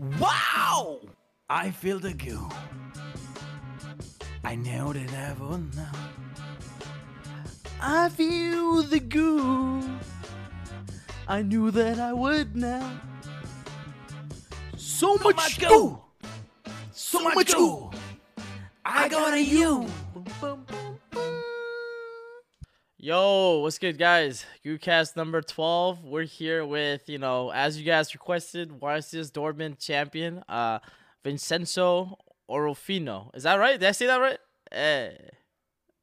Wow! I feel the goo. I know that I will now. I feel the goo. I knew that I would now. So, much, much goo. goo. So, much goo. I got a you. Yo, what's good, guys? Guucast number 12. We're here with, you know, as you guys requested, YCS Dortmund champion, uh, Vincenzo Orofino. Is that right? Did I say that right? Eh,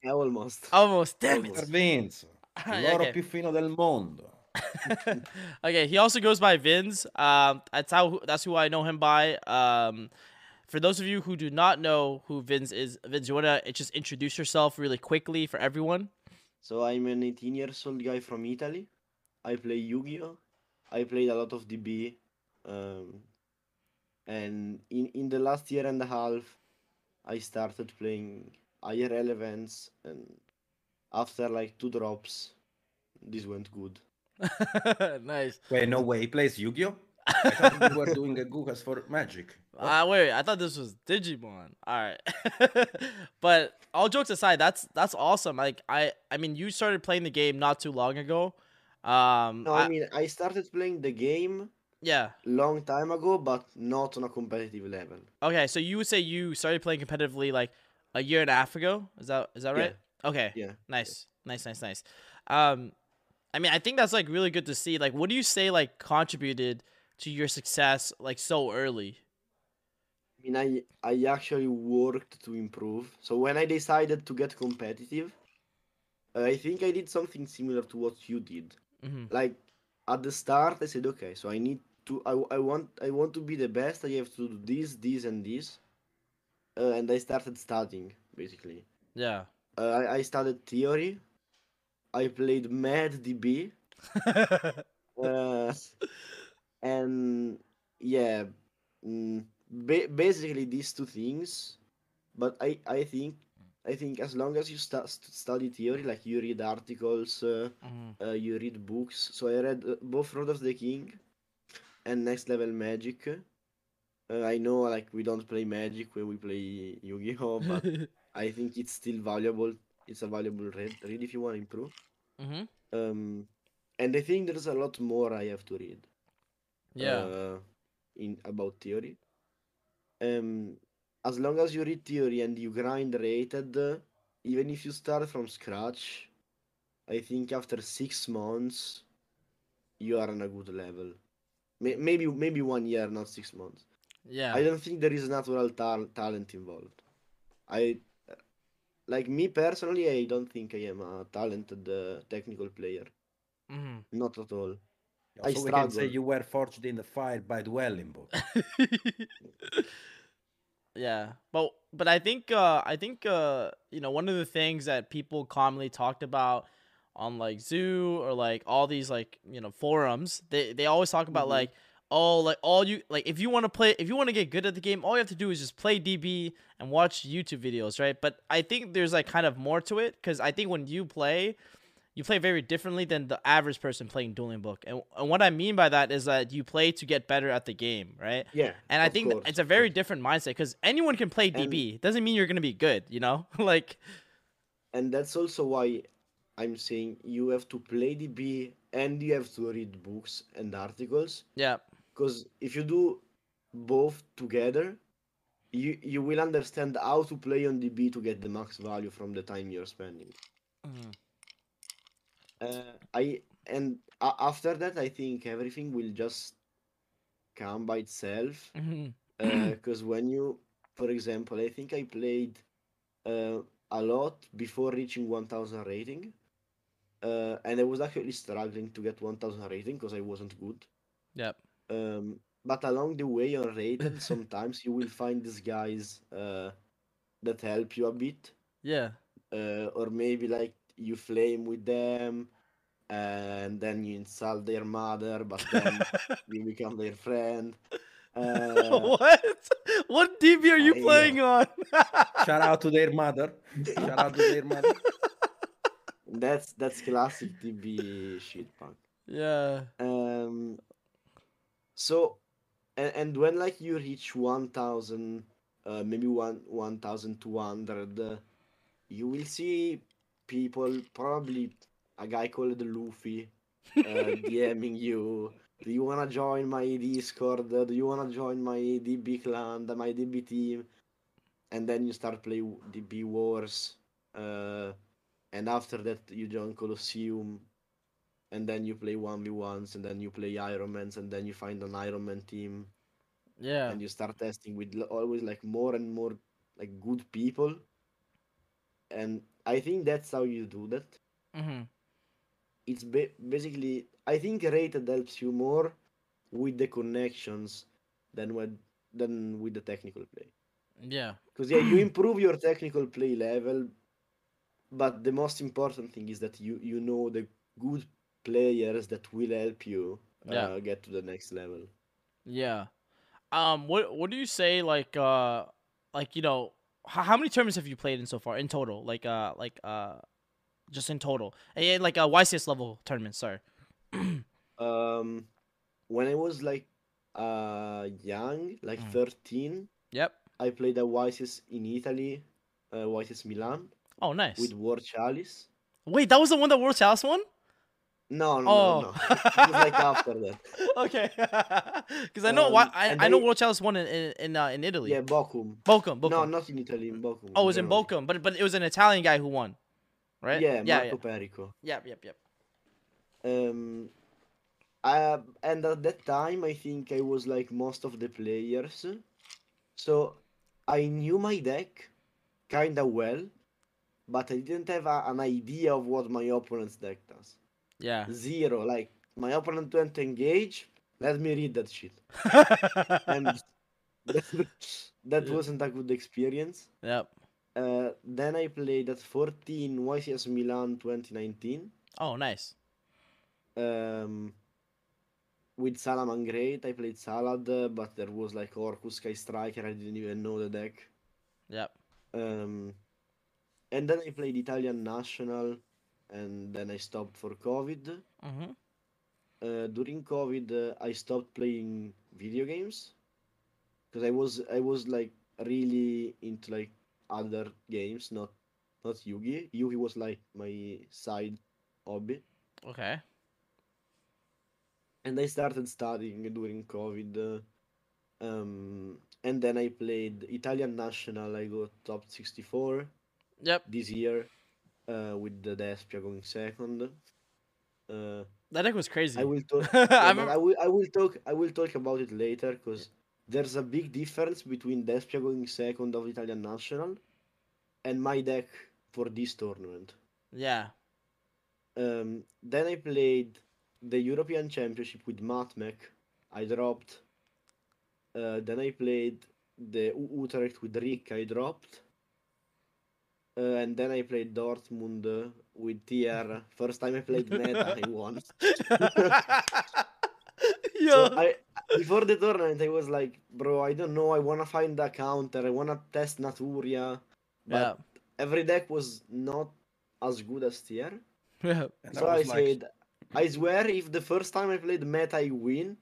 Almost. almost. Damn Almost. it. Vince, l'oro Okay. più fino del mondo. okay, he also goes by Vins. Um, that's how that's who I know him by. Um, for those of you who do not know who Vins is, Vins, you wanna just introduce yourself really quickly for everyone? So I'm an 18 years old guy from Italy. I play Yu-Gi-Oh. I played a lot of DB. Um, and in, in the last year and a half, I started playing IRL events. And after like two drops, this went good. nice. Wait, no way, he plays Yu-Gi-Oh? I thought you were doing a Guucast for Magic. Ah, wait, I thought this was Digimon. All right, but all jokes aside, that's that's awesome. Like I, I mean, you started playing the game not too long ago. Um, No, I- I mean, I started playing the game yeah. long time ago, but not on a competitive level. Okay, so you would say you started playing competitively like a year and a half ago. Is that is that Yeah. right? Okay. Yeah. Nice, nice, nice, nice. Um, I mean, I think that's like really good to see. Like, what do you say like contributed to your success like so early? I mean, I I actually worked to improve. So when I decided to get competitive, uh, I think I did something similar to what you did. hmm Like at the start, I said, okay, so I need to, I, I want, I want to be the best. I have to do this, this, and this, uh, and I started studying basically. Yeah. Uh, I, I studied theory. I played Mad DB. Uh, and yeah, mm, ba- basically these two things. But I, I think I think as long as you st- study theory, like you read articles, uh, Mhm. uh, you read books. So I read uh, both Road of the King and Next Level Magic. Uh, I know like we don't play Magic when we play Yu-Gi-Oh, but I think it's still valuable. It's a valuable read, read if you want to improve. hmm Um, and I think there's a lot more I have to read. Yeah. Uh, in about theory. Um, as long as you read theory and you grind rated, even if you start from scratch, I think after six months, you are on a good level. Maybe maybe one year, not six months. yeah. I don't think there is natural tal- talent involved. I like me personally. I don't think I am a talented uh, technical player. hmm Not at all. Also, I we can say you were forged in the fire by Dueling Book. yeah but but i think uh i think uh you know one of the things that people commonly talked about on like zoo or like all these like you know forums they they always talk about Mhm. like oh like all you like if you want to play if you want to get good at the game all you have to do is just play db and watch youtube videos right but i think there's like kind of more to it because i think when you play you play very differently than the average person playing dueling book and, and what i mean by that is that you play to get better at the game right Yeah. and I think it's a very different mindset because anyone can play And- DB. Doesn't mean you're gonna be good, you know? like, and that's also why I'm saying you have to play DB and you have to read books and articles. yeah, Because if you do both together, you you will understand how to play on DB to get the max value from the time you're spending. Mhm. Uh, I and a- after that, I think everything will just come by itself. Because when you, for example, I think I played uh, a lot before reaching 1000 rating. Uh, and I was actually struggling to get 1000 rating because I wasn't good. yep, Um, but along the way on rated, sometimes you will find these guys uh, that help you a bit. yeah, Uh, or maybe like you flame with them and then you insult their mother, but then you become their friend. Uh, what? What DB are you I, uh, playing on? Shout out to their mother. Shout out to their mother. That's that's classic DB shit punk. yeah, Um, so and, and when like you reach 1000 uh, maybe one 1200 uh, you will see people probably a guy called luffy uh, dming you. Do you want to join my discord? Do you want to join my db clan my db team? And then you start play w- db wars uh, and after that you join colosseum and then you play 1v1s and then you play ironmans and then you find an ironman team. Yeah. and you start testing with always like more and more like good people. And i think that's how you do that. Mm-hmm. It's ba- basically i think rated helps you more with the connections than with than with the technical play Yeah. because yeah you improve your technical play level but the most important thing is that you you know the good players that will help you Yeah. uh, get to the next level Yeah. Um. What What do you say? Like, uh, like you know, how, how many tournaments have you played in so far in total? Like, uh, like, uh, just in total, yeah, like a YCS level tournament. Sorry. um when i was like uh young like Mm. 13 Yep. i played a YCS in italy uh, YCS milan Oh, nice. with war chalice Wait, that was the one that World Chalice won. no no Oh. no, no. it was like after that okay. Because I know why Um, I, and I know World Chalice won in in in, uh, in Italy. yeah bochum Bochum. Bochum. no not in italy in bochum oh, it was in. Bochum, but but it was an Italian guy who won, right? yeah Yeah. marco perico Yeah. Yep. Yep. Yep. um uh, and at that time i think i was like most of the players so i knew my deck kinda well but i didn't have a, an idea of what my opponent's deck does Yeah. zero like my opponent went to engage let me read that shit and that Yeah. wasn't a good experience yep. Uh, then i played at 14 ycs milan 2019 Oh, nice. um, with Salamangreat, I played Salad, uh, but there was like Orcust Sky Striker. I didn't even know the deck. Yep. Um, and then I played Italian National, and then I stopped for COVID. Mm-hmm. Uh, during COVID, uh, I stopped playing video games because I was I was like really into like other games, not not Yugi. Yugi was like my side hobby. Okay. and I started studying during COVID. uh, Um, and then I played Italian National. I got top 64 Yep. this year uh, with the Despia going second. Uh, That deck was crazy. I will talk. Yeah, remember- I will. I will talk. I will talk about it later because there's a big difference between Despia going second of Italian National and my deck for this tournament. Yeah. Um, then I played the European Championship with Mathmech. I dropped. Uh, then I played the U- Utrecht with Rick. I dropped. Uh, and then I played Dortmund uh, with TR. First time I played meta, I won. Yo. So I before the tournament, I was like, bro, I don't know. I wanna find a counter. I wanna test Naturia. But yeah. every deck was not as good as TR. Yeah. And So I was like, said, I swear, if the first time I played meta I win,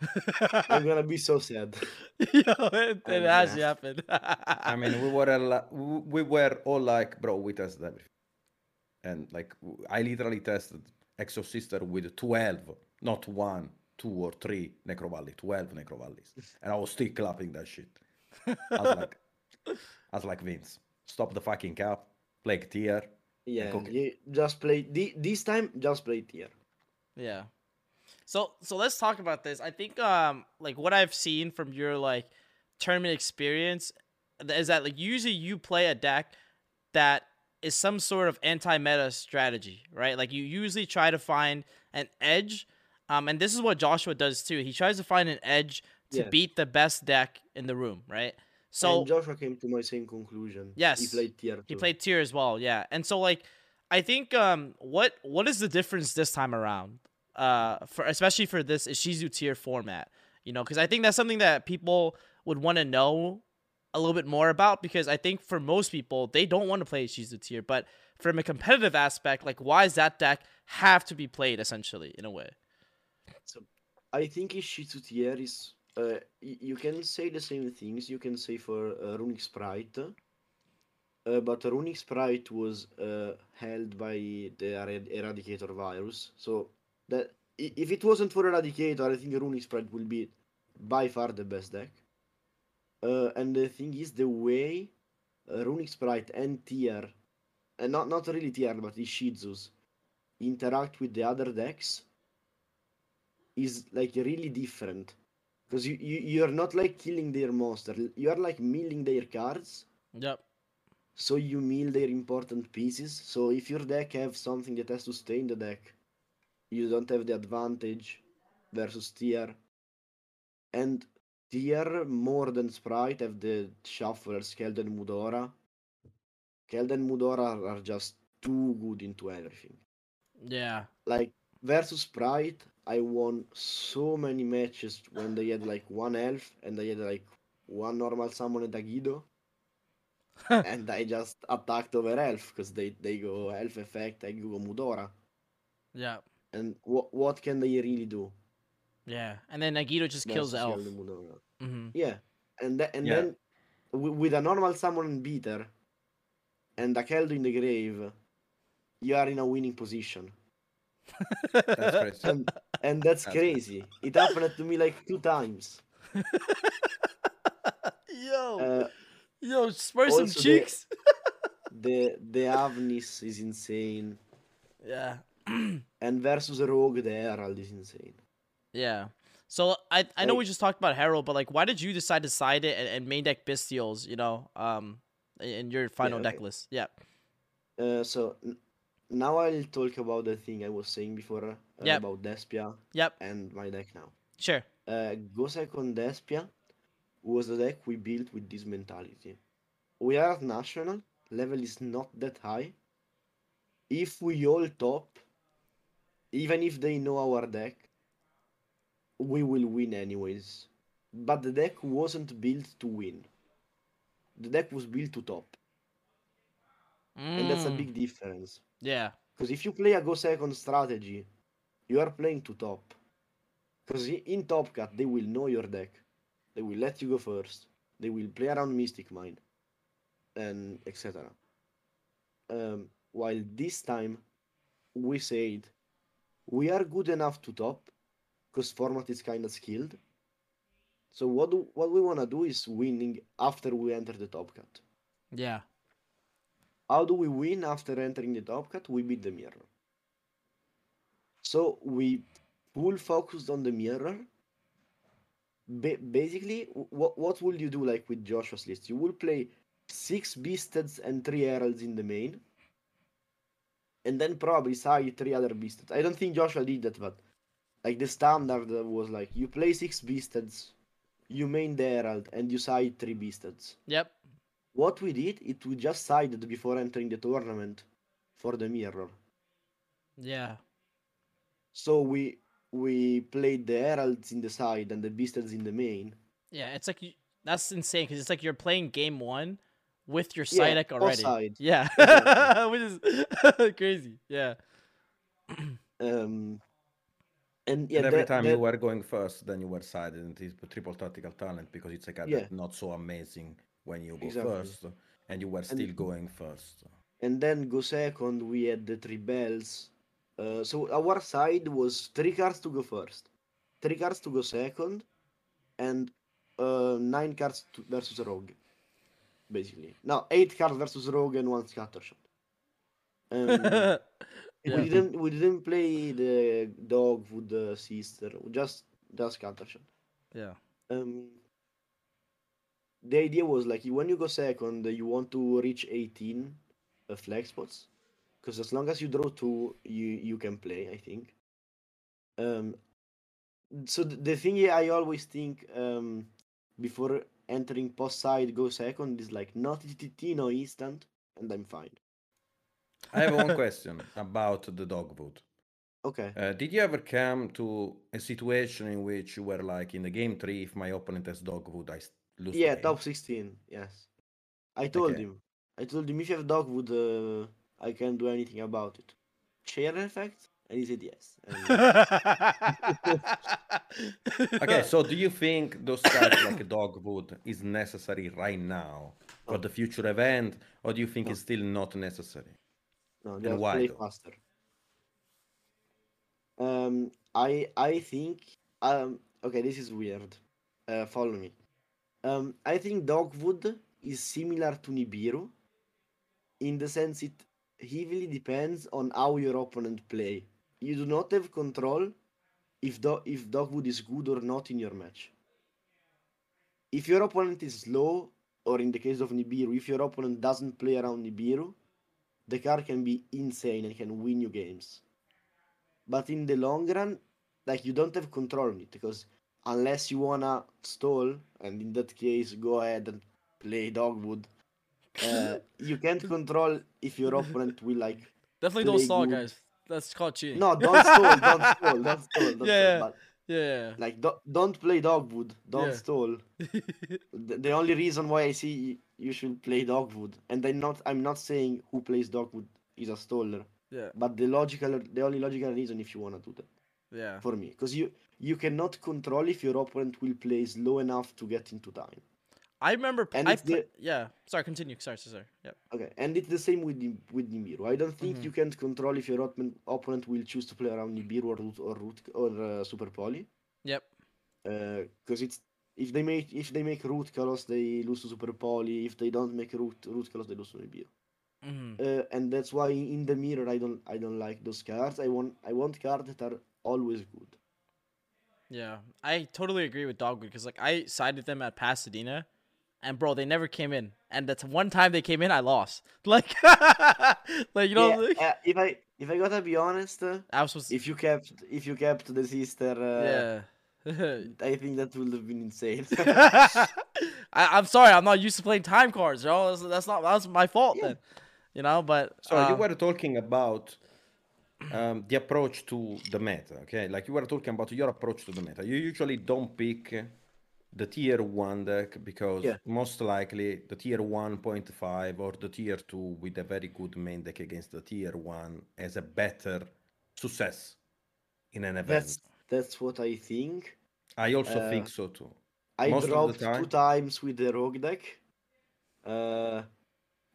I'm gonna be so sad. Yo, it, it has yeah. happened. I mean, we were all, we were all like, bro, we tested everything, and like I literally tested Exo Sister with twelve, not one, two or three Necrovalli, twelve Necrovalleys, and I was still clapping that shit. I was like, I was like Vince, stop the fucking cap, play tier. Yeah, okay. you just play this time. Just play tier. Yeah. So so let's talk about this. I think um like what I've seen from your like tournament experience is that like usually you play a deck that is some sort of anti-meta strategy, right? Like you usually try to find an edge. Um and this is what Joshua does too. He tries to find an edge to Yeah. beat the best deck in the room, right? So and Joshua came to my same conclusion. Yes, he played tier. He played tier as well, yeah. And so like I think um what what is the difference this time around? Uh for especially for this Ishizu Tear format. You know, because I think that's something that people would want to know a little bit more about because I think for most people they don't want to play Ishizu Tear, but from a competitive aspect, like why does that deck have to be played essentially in a way? I think Ishizu Tear is uh, you can say the same things you can say for uh, Runick Spright, uh, but Runick Spright was uh, held by the Erad- Eradicator virus. So that if it wasn't for Eradicator, I think Runick Spright will be by far the best deck. Uh, and the thing is, the way uh, Runick Spright and Tear, and not not really Tear, but Ishizus interact with the other decks is like really different. Because you, you you're not like killing their monster. You are like milling their cards. Yep. so you mill their important pieces. So if your deck have something that has to stay in the deck you don't have the advantage versus tear. And tear more than spright have the shufflers keld and mudora. Keld and mudora are just too good into everything. Yeah. like versus Pride, I won so many matches when they had like one elf and they had like one normal summon and a Guido. and I just attacked over elf because they, they go elf effect, I go Mudora. Yeah. And what what can they really do? Yeah. And then Nagito just kills versus Elf. Gelde Mudora? hmm Yeah, and th- and Yeah. then w- with a normal summon and beater and a Keldo in the grave, you are in a winning position. That's crazy. and and that's That's- crazy. It happened to me like two times. Yo. Uh, Yo, spur some also the- cheeks. the the Avnis is insane, yeah. and versus Rogue, the Herald is insane. Yeah. So I I know we just talked about Herald, but like, why did you decide to side it and, and main deck Bystials? You know, um, in your final okay. deck list. Yeah. Uh, so now I'll talk about the thing I was saying before uh, Yep. about Despia Yep. and my deck now. Sure. Uh, Go Second Despia was the deck we built with this mentality. We are at national, level is not that high. If we all top, even if they know our deck, we will win anyways. But the deck wasn't built to win. The deck was built to top. And that's a Mm, big difference. Yeah. Because if you play a go second strategy, you are playing to top. Because in Top Cut, they will know your deck. They will let you go first. They will play around Mystic Mine, and etc. Um, while this time, we said we are good enough to top, because format is kind of skilled. So what do, what we wanna do is winning after we enter the Top Cut. Yeah. How do we win after entering the top cut? We beat the mirror. So we full focused on the mirror. Ba- basically, what what will you do like with Joshua's list? You will play six beasteds and three heralds in the main, and then probably side three other beasteds. I don't think Joshua did that, but like the standard was like you play six beasteds, you main the herald, and you side three beasteds Yep. What we did it we just sided before entering the tournament for the mirror Yeah. so we we played the heralds in the side and the beasts in the main Yeah. It's like you, that's insane because it's like you're playing game one with your Yeah, side deck both already. sides. Yeah. Exactly. Which is crazy. Yeah. um and yeah and every that- time that- you were going first, then you were sided into this triple tactics talent because it's a card Yeah. that's not so amazing when you go Exactly. first, and you were still going first. and then go second we had the three bells uh, so our side was three cards to go first three cards to go second and uh, nine cards to, versus rogue basically no eight cards versus rogue and one scatter shot um, Yeah. we didn't we didn't play the dog with the sister just just scatter shot yeah. um the idea was like when you go second you want to reach 18 uh, flag spots because as long as you draw two you you can play i think um so th- the thing i always think um before entering post side go second is like not TTT, no instant and i'm fine I have one question about the dog vote. okay Uh, did you ever come to a situation in which you were like in the game three, if my opponent has Dogwood, I s- lose? the yeah top 16 yes i told Okay. him i told him if you have dogwood uh, i can't do anything about it share effect and he said yes. Okay, so do you think those cards like Dogwood is necessary right now for the future event, or do you think No. it's still not necessary? no, they And why play faster. Um, I I think um okay, this is weird. Uh, follow me. Um, I think Dogwood is similar to Nibiru, in the sense it heavily depends on how your opponent play. You do not have control if do- if Dogwood is good or not in your match. If your opponent is slow, or in the case of Nibiru, if your opponent doesn't play around Nibiru, the card can be insane and can win you games. But in the long run, like you don't have control on it because unless you wanna stall, and in that case, go ahead and play Dogwood. Uh, you can't control if your opponent will like. Definitely don't stall, good. guys. That's called cheating. No, don't stall, don't stall, don't stall, don't Yeah, yeah. stall. But Yeah. like, don't, don't play Dogwood, don't Yeah. stall. the, the only reason why I see you should play Dogwood, and I'm not, I'm not saying who plays Dogwood is a staller, yeah. but the logical, the only logical reason if you wanna do that Yeah. for me, because you you cannot control if your opponent will play slow enough to get into time. I remember. And I the- yeah. Sorry. Continue. Sorry. Sorry. sorry. Yep. Okay, and it's the same with with Nibiru. I don't think Mhm. you can't control if your opponent opponent will choose to play around Nibiru or root or root or uh, Super Poly. Yep. because it's if they make if they make root colors they lose to Super Poly. If they don't make root root colors they lose to Nibiru. hmm Uh, and that's why in the mirror I don't I don't like those cards. I want I want cards that are always good. Yeah. I totally agree with Dogwood because like I sided them at Pasadena, and bro, they never came in. And that's one time they came in, I lost. Like, like you know, Yeah, like, uh, if I if I gotta be honest, uh, I was if you kept if you kept the sister, uh, yeah. I think that would have been insane. I, I'm sorry, I'm not used to playing time cards, bro. That's, that's not that's my fault Yeah. then. You know, but So you uh, were talking about um, the approach to the meta, okay? Like you were talking about your approach to the meta. You usually don't pick the tier one deck because Yeah. most likely the tier 1.5 or the tier 2 with a very good main deck against the tier 1 has a better success in an event. that's that's what I think. I also uh, think so too. I Most dropped time- two times with the rogue deck. Uh,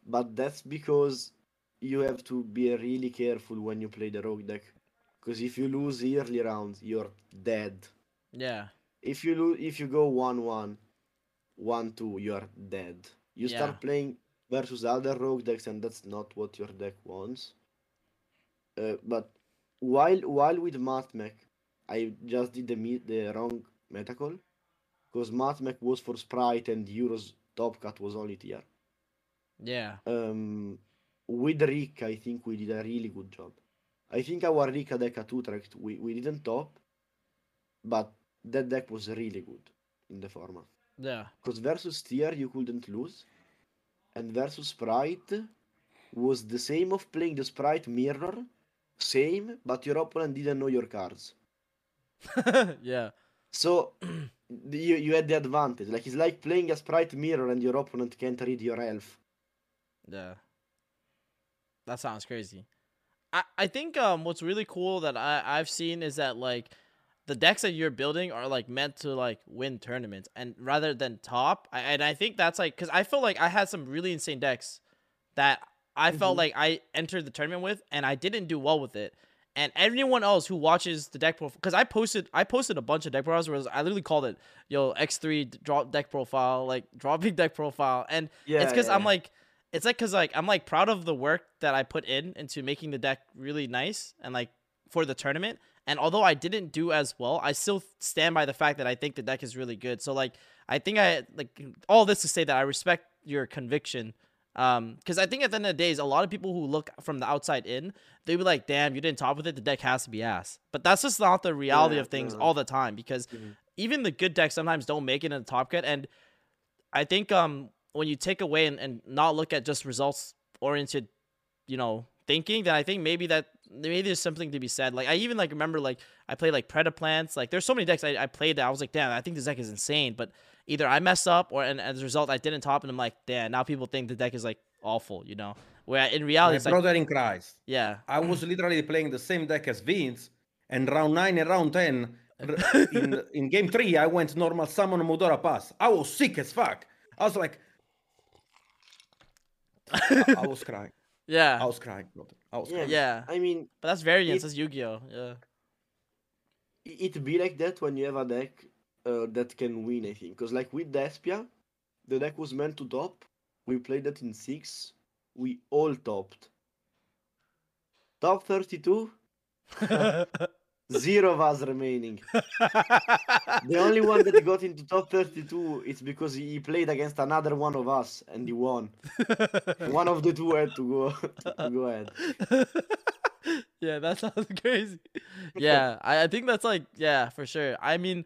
but that's because you have to be really careful when you play the rogue deck. Because if you lose early rounds, you're dead. yeah, If you lose, if you go 1-1, 1-2, you're dead. You Yeah. start playing versus other rogue decks, and that's not what your deck wants. Uh, but while while with Mathmech, I just did the me- the wrong meta call, because Mathmech was for Spright and Euro's top cut was only tier. yeah, Um, with Rick, I think we did a really good job. I think our Rika deck at Utrecht, we, we didn't top, but that deck was really good in the format. yeah, Because versus tier, you couldn't lose, and versus Spright was the same of playing the Spright mirror, same, but your opponent didn't know your cards. yeah, So you, you had the advantage. Like it's like playing a Spright mirror and your opponent can't read your elf. yeah. That sounds crazy. I I think um what's really cool that I I've seen is that like the decks that you're building are like meant to like win tournaments and rather than top. I, and I think that's like because I feel like I had some really insane decks that I felt Mhm. like I entered the tournament with and I didn't do well with it. And everyone else who watches the deck profile, because I posted, I posted a bunch of deck profiles where I literally called it, "Yo X three drop deck profile, like dropping deck profile," and Yeah, it's because yeah, I'm yeah. like, it's like because like I'm like proud of the work that I put in into making the deck really nice and like for the tournament. And although I didn't do as well, I still stand by the fact that I think the deck is really good. So like I think I like all this to say that I respect your conviction. Um, because I think at the end of the day, is a lot of people who look from the outside in, they be like, "Damn, you didn't top with it. The deck has to be ass." But that's just not the reality Yeah, of things all the time. Because Mhm. even the good decks sometimes don't make it in the top cut. And I think um when you take away and, and not look at just results oriented, you know, thinking, then I think maybe that maybe there's something to be said. Like I even like remember like I played like Predaplants. Like there's so many decks I, I played that I was like, damn, I think this deck is insane. But either I messed up or and as a result I didn't top and I'm like, damn, now people think the deck is like awful, you know. Where in reality, My it's like brother in Christ. yeah, I was literally playing the same deck as Vince, and round nine and round ten, in in game three, I went normal summon Mudora pass. I was sick as fuck. I was like, I, I was crying. yeah, I was crying, brother. I was Yeah. crying. yeah. I mean, But that's variance. It- That's Yu-Gi-Oh. Yeah. it it be like that when you have a deck uh, that can win, I think. Because like with Despia, the deck was meant to top. We played that in six. We all topped. Top 32, zero of us remaining. The only one that got into top 32 is because he played against another one of us and he won. One of the two had to go to go ahead. yeah, that sounds crazy. Yeah, I, I think that's like yeah for sure. I mean,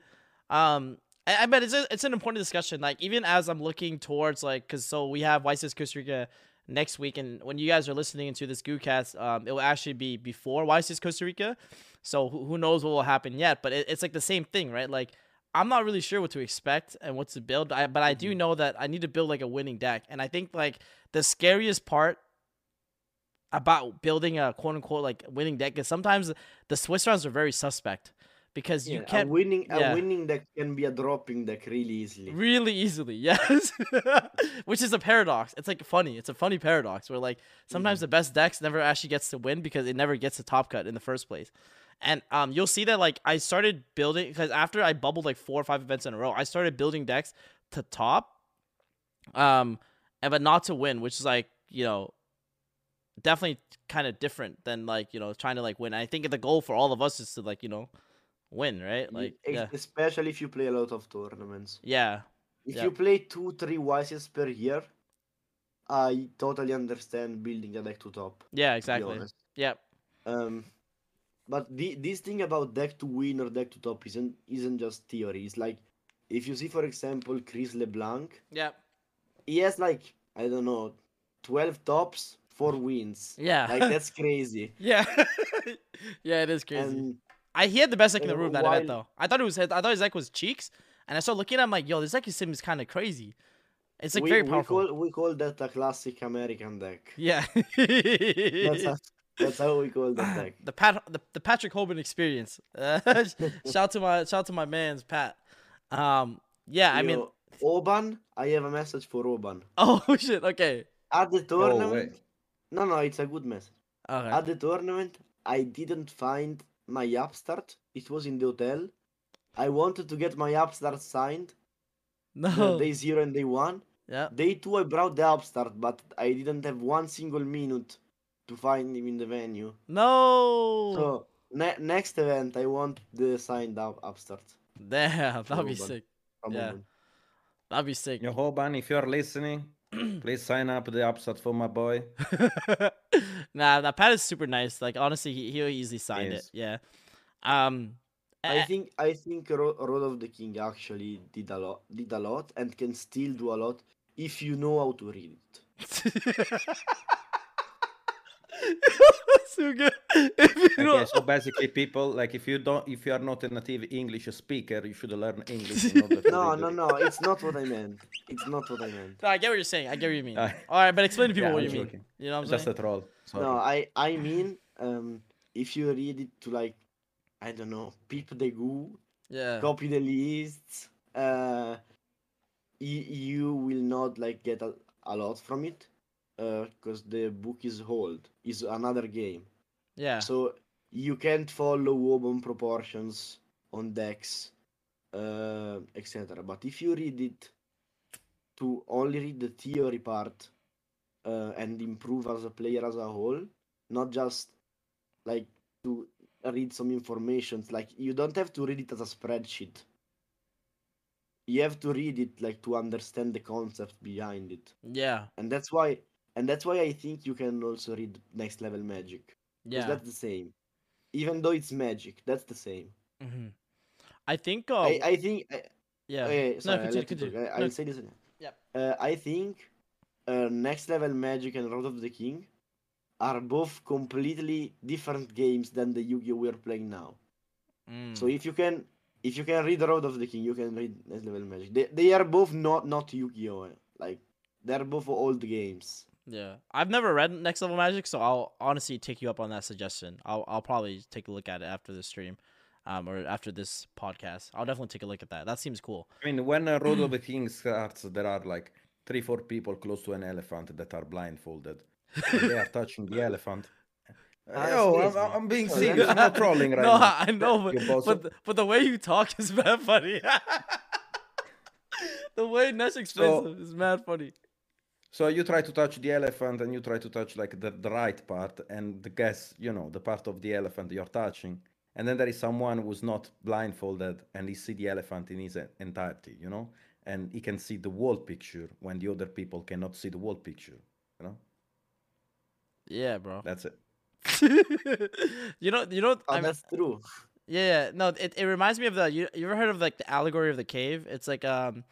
um, I, I bet it's a, it's an important discussion. Like even as I'm looking towards like because so we have YCS Costa Rica next week, and when you guys are listening into this Guucast, um, it will actually be before YCS Costa Rica. So who, who knows what will happen yet? But it, it's like the same thing, right? Like I'm not really sure what to expect and what to build. I, but I do know that I need to build like a winning deck, and I think like the scariest part about building a quote unquote like winning deck is sometimes the Swiss rounds are very suspect because you Yeah, can't a winning yeah. a winning deck can be a dropping deck really easily. really easily yes which is a paradox it's like funny it's a funny paradox where like sometimes the best decks never actually gets to win because it never gets to top cut in the first place and um you'll see that like i started building because after i bubbled like four or five events in a row i started building decks to top um and but not to win which is like you know definitely kind of different than like you know trying to like win i think the goal for all of us is to like you know win right like yeah Especially if you play a lot of tournaments. yeah If Yeah. you play two, three YCS per year, I totally understand building a deck to top. yeah exactly honest. yeah Um, but the, this thing about deck to win or deck to top isn't isn't just theory. It's like if you see, for example, Chris LeBlanc, yeah he has like I don't know, twelve tops, four wins. yeah Like that's crazy. Yeah, yeah, it is crazy. And I he had the best deck in the room that event though. I thought it was I thought his deck was cheeks, and I started looking at him like, yo, this deck is seems kind of crazy. It's like we, very we powerful. call we call that a classic American deck. Yeah, That's how, that's how we call that deck. the Pat the, the Patrick Hoban experience. Uh, shout to my shout to my man's Pat. Um, yeah, I mean, Yo, Oban, I have a message for Oban. oh shit, okay, At the wait. tournament, no, no, it's a good message. okay, At the tournament, I didn't find my upstart. It was in the hotel. I wanted to get my upstart signed uh, no, day zero and day one. yeah, Day two, I brought the upstart, but I didn't have one single minute to find him in the venue. no, So ne- next event, I want the signed up upstart. damn, that'd be sick. from Yeah. Oban. That'd be sick. Yo, Hoban, if you're listening, please sign up the upset for my boy. nah, that Pat is super nice. Like honestly, he he'll easily sign it. Yeah. Um. I eh, think I think Ro- Road of the King actually did a lot, did a lot, and can still do a lot if you know how to read it. so good. If you know, Okay, so basically, people like if you don't, if you are not a native English speaker, you should learn English. In No, no, no. It's not what I meant. It's not what I meant. No, I get what you're saying. I get what you mean. Uh, All right, but explain to people yeah, what I'm you mean. You know what I'm Just saying? a troll. Sorry. No, I I mean, um, if you read it to like, I don't know, peep the goo, Yeah. copy the lists, uh, you, you will not like get a, a lot from it, uh, because the book is old. Is another game. Yeah. So you can't follow Wobon proportions on decks, uh, etc. But if you read it to only read the theory part uh, and improve as a player as a whole, not just like to read some information. Like you don't have to read it as a spreadsheet. You have to read it like to understand the concept behind it, Yeah. and that's why. And that's why I think you can also read next level magic. Yeah. that's the same. Even though it's magic, that's the same. hmm I think. Uh, I, I think. I, yeah. okay, sorry, no, I'll continue. continue. I, No, I'll say this again. Yep. Uh, I think uh, next level magic and Road of the King are both completely different games than the Yu-Gi-Oh we're playing now. mm, So if you can, if you can read Road of the King, you can read next level magic. They, they are both not not Yu-Gi-Oh. eh. Like they're both old games. Yeah, I've never read Next Level Magic, so I'll honestly take you up on that suggestion. I'll I'll probably take a look at it after the stream, um, or after this podcast. I'll definitely take a look at that. That seems cool. I mean, when uh, Road of the Kings starts, there are like three, four people close to an elephant that are blindfolded. they are touching the elephant. Yo, I'm. I'm being serious. I'm not trolling right no, now. I know, but, You but th- but the way you talk is mad funny. the way Nesh explains So- it is mad funny. So you try to touch the elephant and you try to touch like the, the right part and the guess, you know, the part of the elephant you're touching. And then there is someone who's not blindfolded and he see the elephant in his entirety, you know? And he can see the whole picture when the other people cannot see the whole picture, you know? Yeah, bro. That's it. you know, you know. Oh, I mean- that's true. Yeah, yeah. No, it, it reminds me of the you, you ever heard of like the allegory of the cave? It's like um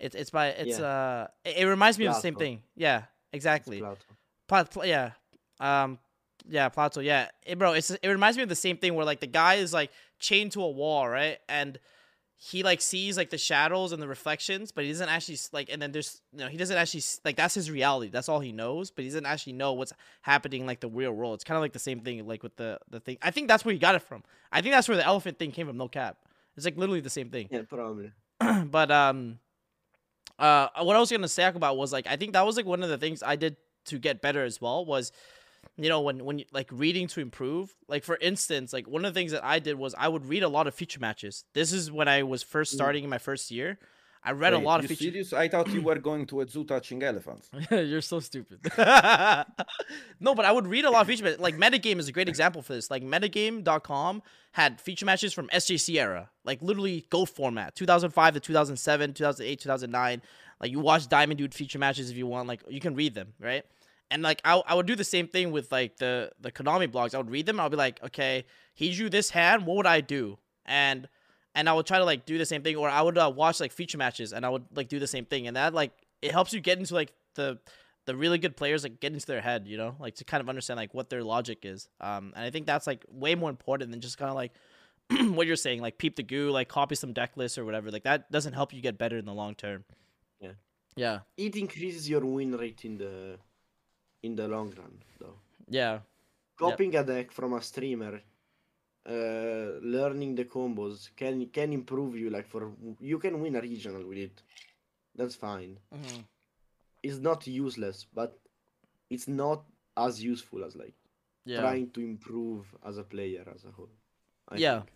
it's it's by it's Yeah. uh it, it reminds me of the same thing. Yeah, exactly. Plato. Pla- pla- yeah. Um yeah, Plato. Yeah. It, bro, it's it reminds me of the same thing where like the guy is like chained to a wall, right? And he like sees like the shadows and the reflections, but he doesn't actually like and then there's you know, he doesn't actually like that's his reality. That's all he knows, but he doesn't actually know what's happening like the real world. It's kind of like the same thing like with the the thing. I think that's where he got it from. I think that's where the elephant thing came from, no cap. It's like literally the same thing. Yeah, probably. but um uh what I was gonna say about was like I think that was like one of the things I did to get better as well was you know when when you, like reading to improve like for instance like one of the things that I did was I would read a lot of feature matches this is when I was first Mm. starting in my first year I read a lot of you feature serious? I thought you were going to a zoo touching elephants. You're so stupid. no, but I would read a lot of feature matches. Like Metagame is a great example for this. Like Metagame.com had feature matches from SJC era, like literally Go format, 2005 to 2007, 2008, 2009. Like you watch Diamond Dude feature matches if you want. Like you can read them, right? And like I, I would do the same thing with like the the Konami blogs. I would read them. I'll be like, okay, he drew this hand. What would I do? And and I would try to like do the same thing, or I would uh, watch like feature matches, and I would like do the same thing, and that like it helps you get into like the the really good players like get into their head, you know, like to kind of understand like what their logic is. Um, and I think that's like way more important than just kind of like what you're saying, like peep the goo, like copy some deck lists or whatever. Like that doesn't help you get better in the long term. Yeah. Yeah. It increases your win rate in the in the long run, though. Yeah. Copying a deck from a streamer, uh, learning the combos can can improve you. Like for you can win a regional with it. That's fine. Mm-hmm. It's not useless, but it's not as useful as like Yeah. trying to improve as a player as a whole. I Yeah. think.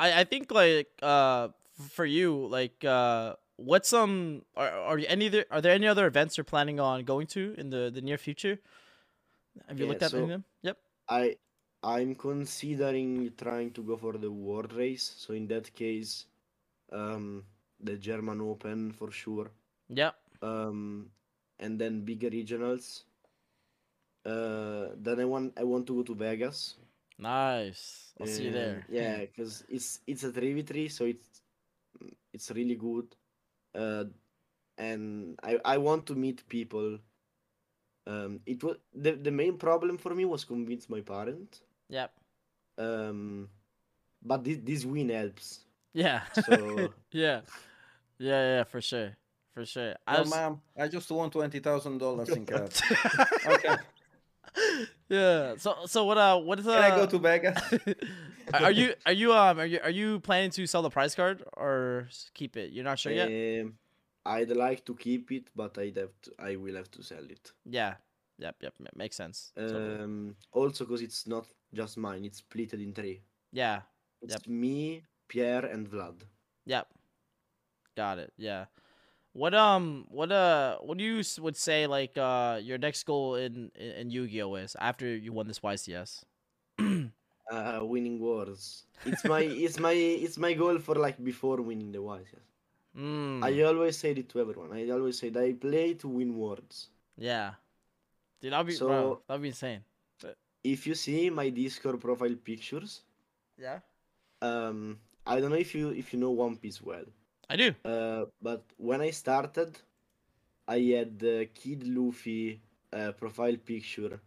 I, I think like uh for you like uh what's some are, are any there are there any other events you're planning on going to in the the near future? Have you Yeah, looked at any of them? Yep. I I'm considering trying to go for the world race. So in that case, um, the German Open for sure. Yep. Um, and then bigger regionals. Uh, then I want I want to go to Vegas. Nice. I'll see you there. Yeah, because it's it's a three v three, so it's it's really good. Uh, and I I want to meet people. Um, it was the the main problem for me was convince my parent. Yep. Um, but this this win helps. Yeah. So- yeah. Yeah, yeah, for sure. For sure. I Oh, was... ma'am, I just won twenty thousand dollars in cash. Okay, yeah. So so what uh what is uh can I go to Vegas? are are you are you um are you are you planning to sell the prize card or s- keep it? You're not sure yet? Um, I'd like to keep it, but I'd have to, I will have to sell it. Yeah. Yep, yep. Makes sense. Totally. Um, also because it's not just mine; it's splitted in three. yeah. It's me, Pierre, and Vlad. Yep. Got it. Yeah. What um what uh what do you would say like uh your next goal in in, Yu-Gi-Oh is after you won this YCS? Uh, winning wars. It's my it's my it's my goal for like before winning the. Yes. Mm, I always said it to everyone. I always said I play to win words. yeah. Dude, that'd be bro, So- that'd be insane. If you see my Discord profile pictures, Yeah. um, I don't know if you if you know One Piece well. I do. Uh, but when I started, I had the Kid Luffy uh, profile picture.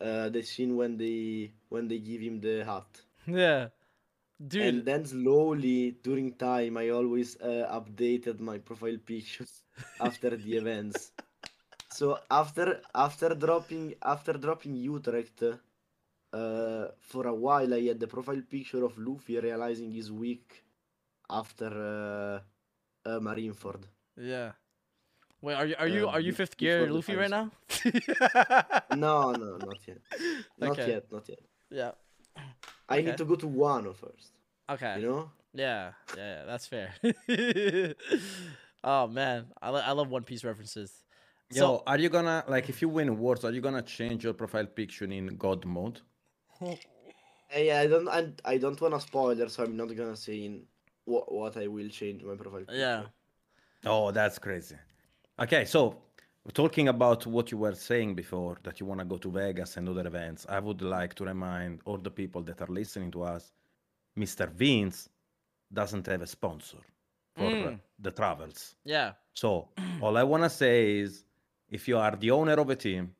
Uh, the scene when they when they give him the hat. Yeah. Dude, And then slowly during time, I always uh, updated my profile pictures after the events. So after after dropping after dropping Utrecht, uh, for a while I had the profile picture of Luffy realizing he's weak after uh, uh, Marineford. Yeah. Wait, are you are you Um, are you fifth gear Luffy right now? No, no, not yet. Not Okay. yet, not yet. yeah. I Okay. need to go to Wano first. Okay. You know? Yeah, yeah, yeah, that's fair. oh man, I, lo- I love One Piece references. Yo, So are you gonna like if you win awards? Are you gonna change your profile picture in God mode? Hey, I don't I, I don't wanna spoiler, so I'm not gonna say in what what I will change my profile. yeah. Oh, that's crazy. Okay, so talking about what you were saying before that you want to go to Vegas and other events, I would like to remind all the people that are listening to us, Mr. Vince doesn't have a sponsor for Mm. the travels. yeah, So all I want to say is, if you are the owner of a team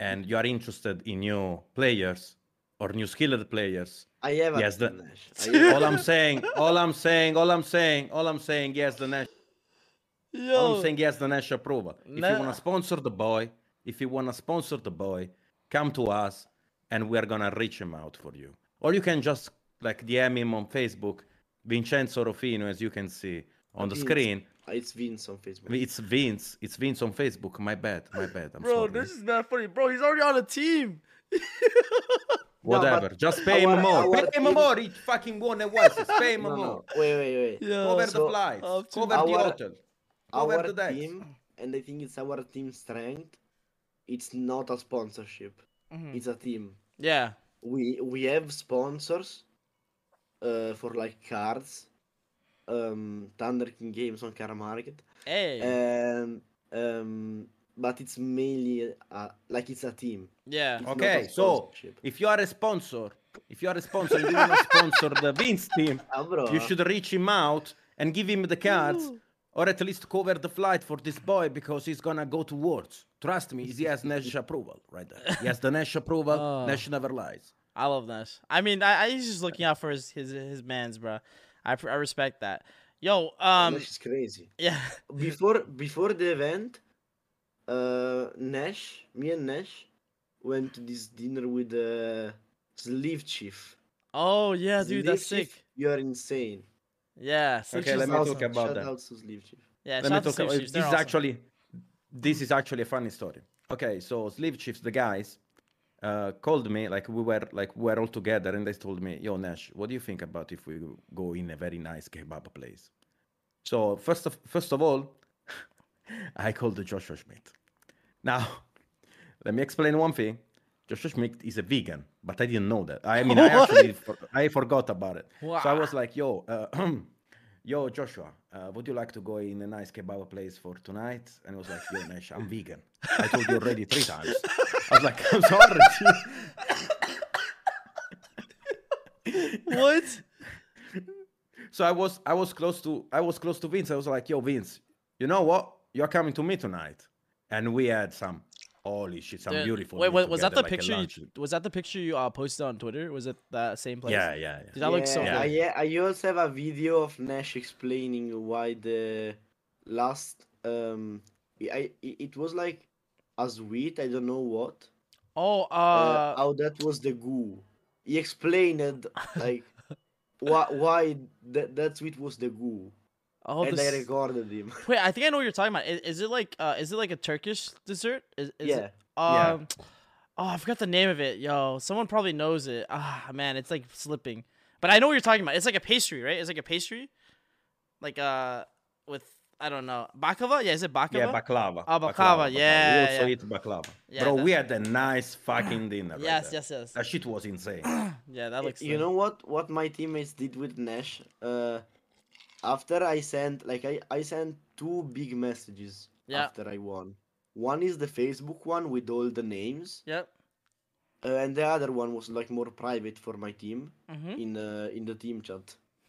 and you are interested in new players or new skilled players, I have Yes, the- team, Nash. All I'm saying, all I'm saying, all I'm saying, all I'm saying, yes, the Nash. All I'm saying yes, the Nash approval. If you want to sponsor the boy, if you want to sponsor the boy, come to us and we're going to reach him out for you. Or you can just like DM him on Facebook, Vincenzo Orofino, as you can see on the Vince. screen. It's Vince on Facebook. It's Vince. It's Vince on Facebook. My bad. My bad. I'm bro, sorry. this is not funny, bro. He's already on a team. No, Whatever. just pay our- him more. our Pay him team- more. He fucking won a West. Pay him No, more. no. Wait, wait, wait. Yeah. Cover So, the flights. up to Cover the hotel. Cover Our the decks. team, and I think it's our team strength. It's not a sponsorship. Mhm. It's a team. Yeah, We we have sponsors, uh, for like cards, um, Thunder King Games on Cardmarket, hey, and um, but it's mainly uh, like it's a team. yeah, It's Okay, so if you are a sponsor, if you are a sponsor, you want to sponsor the Vince team, Ah, you should reach him out and give him the cards, or at least cover the flight for this boy because he's gonna go to Worlds. Trust me, he has Nash approval right there. He has the Nash approval. Oh. Nash never lies. I love Nash. I mean, I, I he's just looking out for his his his man's, bro. I I respect that. Yo, um, Nash is crazy. yeah, Before before the event, uh, Nash, me and Nash, went to this dinner with the SleeveChief. oh yeah, dude, Sleeve that's Chief, sick. You are insane. Yeah, Sleeve Okay, let me awesome. talk about Shout that. out to SleeveChief. Yeah, Let me talk about Chiefs. this. They're Is awesome. actually this is actually a funny story. Okay, so SleeveChiefs, the guys, uh, called me like we were like we were all together, and they told me, "Yo, Nash, what do you think about if we go in a very nice kebab place?" So first of first of all, I called Joshua Schmidt. Now, let me explain one thing. Joshua Schmidt is a vegan, but I didn't know that. I mean, I actually for, I forgot about it. So I was like, "Yo, uh, yo, Joshua, uh, would you like to go in a nice kebab place for tonight?" And I was like, "Yo, Nash, I'm vegan. I told you already three times." I was like, "I'm sorry." what? so I was I was close to I was close to Vince. I was like, "Yo, Vince, you know what? You're coming to me tonight." And we had some holy shit, some Dude, beautiful. Wait, meal wait, was that the like picture? You, was that the picture you uh, posted on Twitter? Was it that same place? Yeah, yeah, yeah. Dude, that looks so Yeah, good. I, I also have a video of Nash explaining why the last um I it it was like a sweet I don't know what Oh, uh, uh, how that was the goo. He explained like why why that that sweet was the goo, oh, and this... I recorded him. Wait, I think I know what you're talking about. Is, is it like uh, is it like a Turkish dessert? Is, is yeah, It, Yeah. um, oh, I forgot the name of it. Yo, someone probably knows it. Ah, man, it's like slipping. But I know what you're talking about. It's like a pastry, right? It's like a pastry, like uh, with I don't know baklava. Yeah, is it baklava? Yeah, baklava. Oh, baklava, yeah, We also yeah. eat baklava. Yeah, Bro, we had a nice fucking dinner. yes, there. yes, yes. That shit was insane. Yeah, that looks. you sick. know what what my teammates did with Nash? Uh, after I sent like I I sent two big messages Yeah. after I won. One is the Facebook one with all the names. Yep. Uh, and the other one was like more private for my team Mm-hmm. in uh, in the team chat.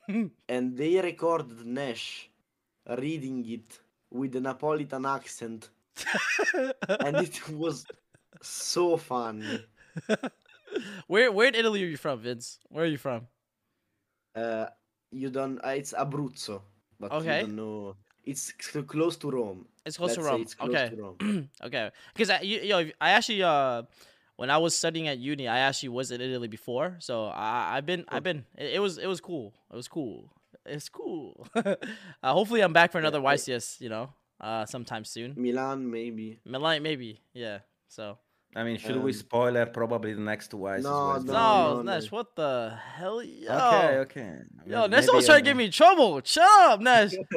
and they recorded Nash reading it with a Napolitan accent, and it was so fun. where where in Italy are you from, Vince? Where are you from? Uh, you don't. Uh, it's Abruzzo, but Okay. you don't know. it's close to Rome. It's close to Let's say Rome. It's close Okay. to Rome. okay. Because I, you, yo, I actually, uh, when I was studying at uni, I actually was in Italy before. So I, I've been, I've been. It, it was, it was cool. It was cool. It's cool. uh, hopefully, I'm back for another I- YCS. You know, uh, sometime soon. Milan, maybe. Milan, maybe. Yeah. So. I mean, should we Um, spoiler probably the next Wise? no, No, no, Nash, no. what the hell? Yo. Okay, okay. Yo, May- Nash maybe, always trying to uh, give me trouble. Shut up, Nash.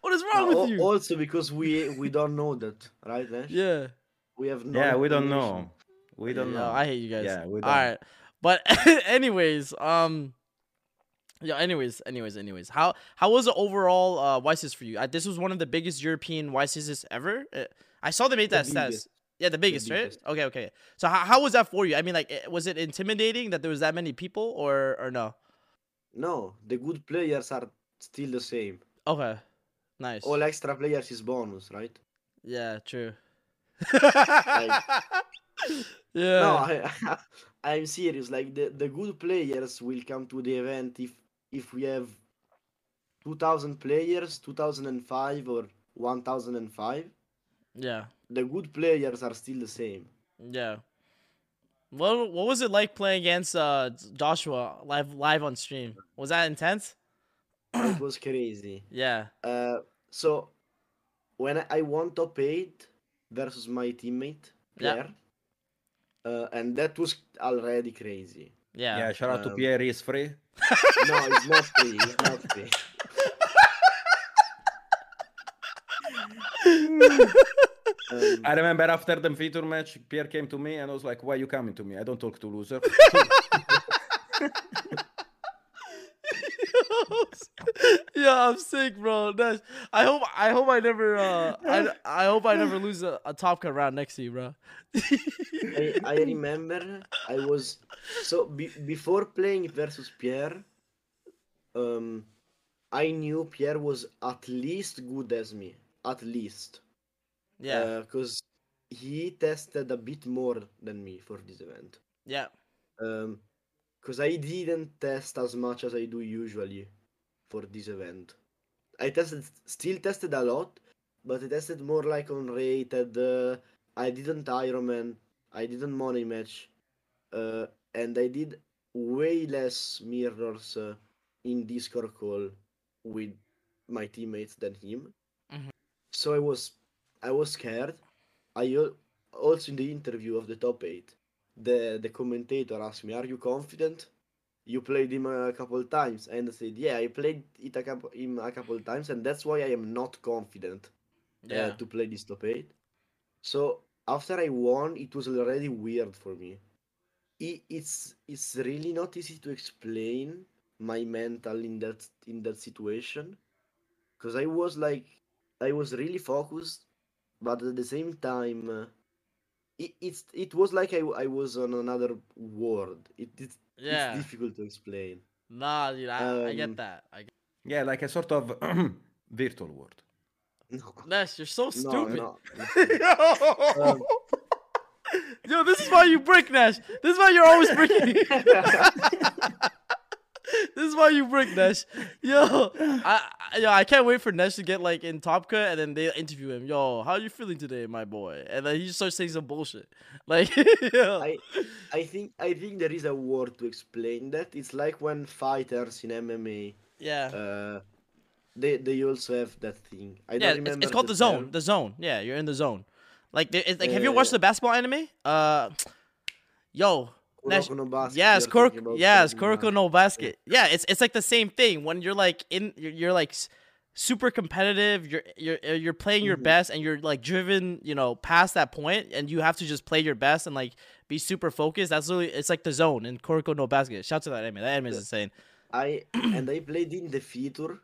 what is wrong Uh, with you? Also because we we don't know that, right, Nash? yeah. We have no Yeah, we don't know. We don't Yo, know. I hate you guys. Yeah, we don't. right, but anyways, um, yeah. Anyways, anyways, anyways. How how was the overall uh YCS for you? I, this was one of the biggest European YCS ever. Uh, I saw they made The that stats. biggest. Yeah, the biggest, biggest. right? Okay, okay. So how, how was that for you? I mean, like, eh, was it intimidating that there was that many people, or or no? No, the good players are still the same. Okay, nice. All extra players is bonus, right? Yeah, true. Like- yeah. No, I, I'm serious. Like the, the good players will come to the event if if we have 2,000 players, 2005 or 1005. yeah. The good players are still the same. Yeah. What what was it like playing against uh Joshua live live on stream? Was that intense? it was crazy. Yeah. Uh, so when I- won top eight versus my teammate Yeah. Uh, and that was already crazy. Yeah. Yeah, shout out to Um, Pierre. He's free. No, it's not free. It's not free. Um, I remember after the feature match, Pierre came to me and I was like, "Why are you coming to me? I don't talk to loser." yeah, I'm sick, bro. That's, I hope I hope I never uh I, I hope I never lose a, a top cut round next to you, bro. I, I remember I was so be, before playing versus Pierre, um, I knew Pierre was at least good as me, at least. yeah. because he tested a bit more than me for this event. yeah. Um, because I didn't test as much as I do usually for this event. I tested, still tested a lot, but I tested more like on rated. Uh, I didn't Ironman, I didn't money match, uh, and I did way less mirrors uh, in Discord call with my teammates than him. Mhm. So I was, I was scared. I also in the interview of the top eight, the the commentator asked me, "Are you confident? You played him a couple times," and I said, "Yeah, I played it a couple him a couple times, and that's why I am not confident uh, to play this top eight. So after I won, it was already weird for me. I it's it's really not easy to explain my mental in that in that situation, because I was like, I was really focused, but at the same time. Uh, it, it's it was like I, I was on another world. It, it Yeah. it's difficult to explain. Nah, dude, I, I Um, get that. I get yeah, like a sort of virtual world. No, Nash, you're so stupid. no. Yo! Um, Yo, this is why you break, Nash. This is why you're always bricking. this is why you brick, Nesh. Yo, I, I- yo, I can't wait for Nesh to get like in Top Cut, and then they interview him. Yo, how are you feeling today, my boy? And then he just starts saying some bullshit. Like, yo. I I think I think there is a word to explain that. It's like when fighters in MMA, yeah, uh, they they also have that thing. I yeah. don't It's, remember. it's called the, the zone. term. The zone. Yeah, you're in the zone. Like, like, have you watched Uh, the basketball anime? Uh, yo, Kuroko no Basket, yes, Kuroko, yes, Kuroko no Basket. Yeah, it's it's like the same thing when you're like in you're, you're like super competitive. You're you're uh, you're playing your Mhm. best and you're like driven, you know, past that point, and you have to just play your best and like be super focused. That's really it's like the zone in Kuroko no basket. Shout out to that anime. That anime is insane. I and I played in the feature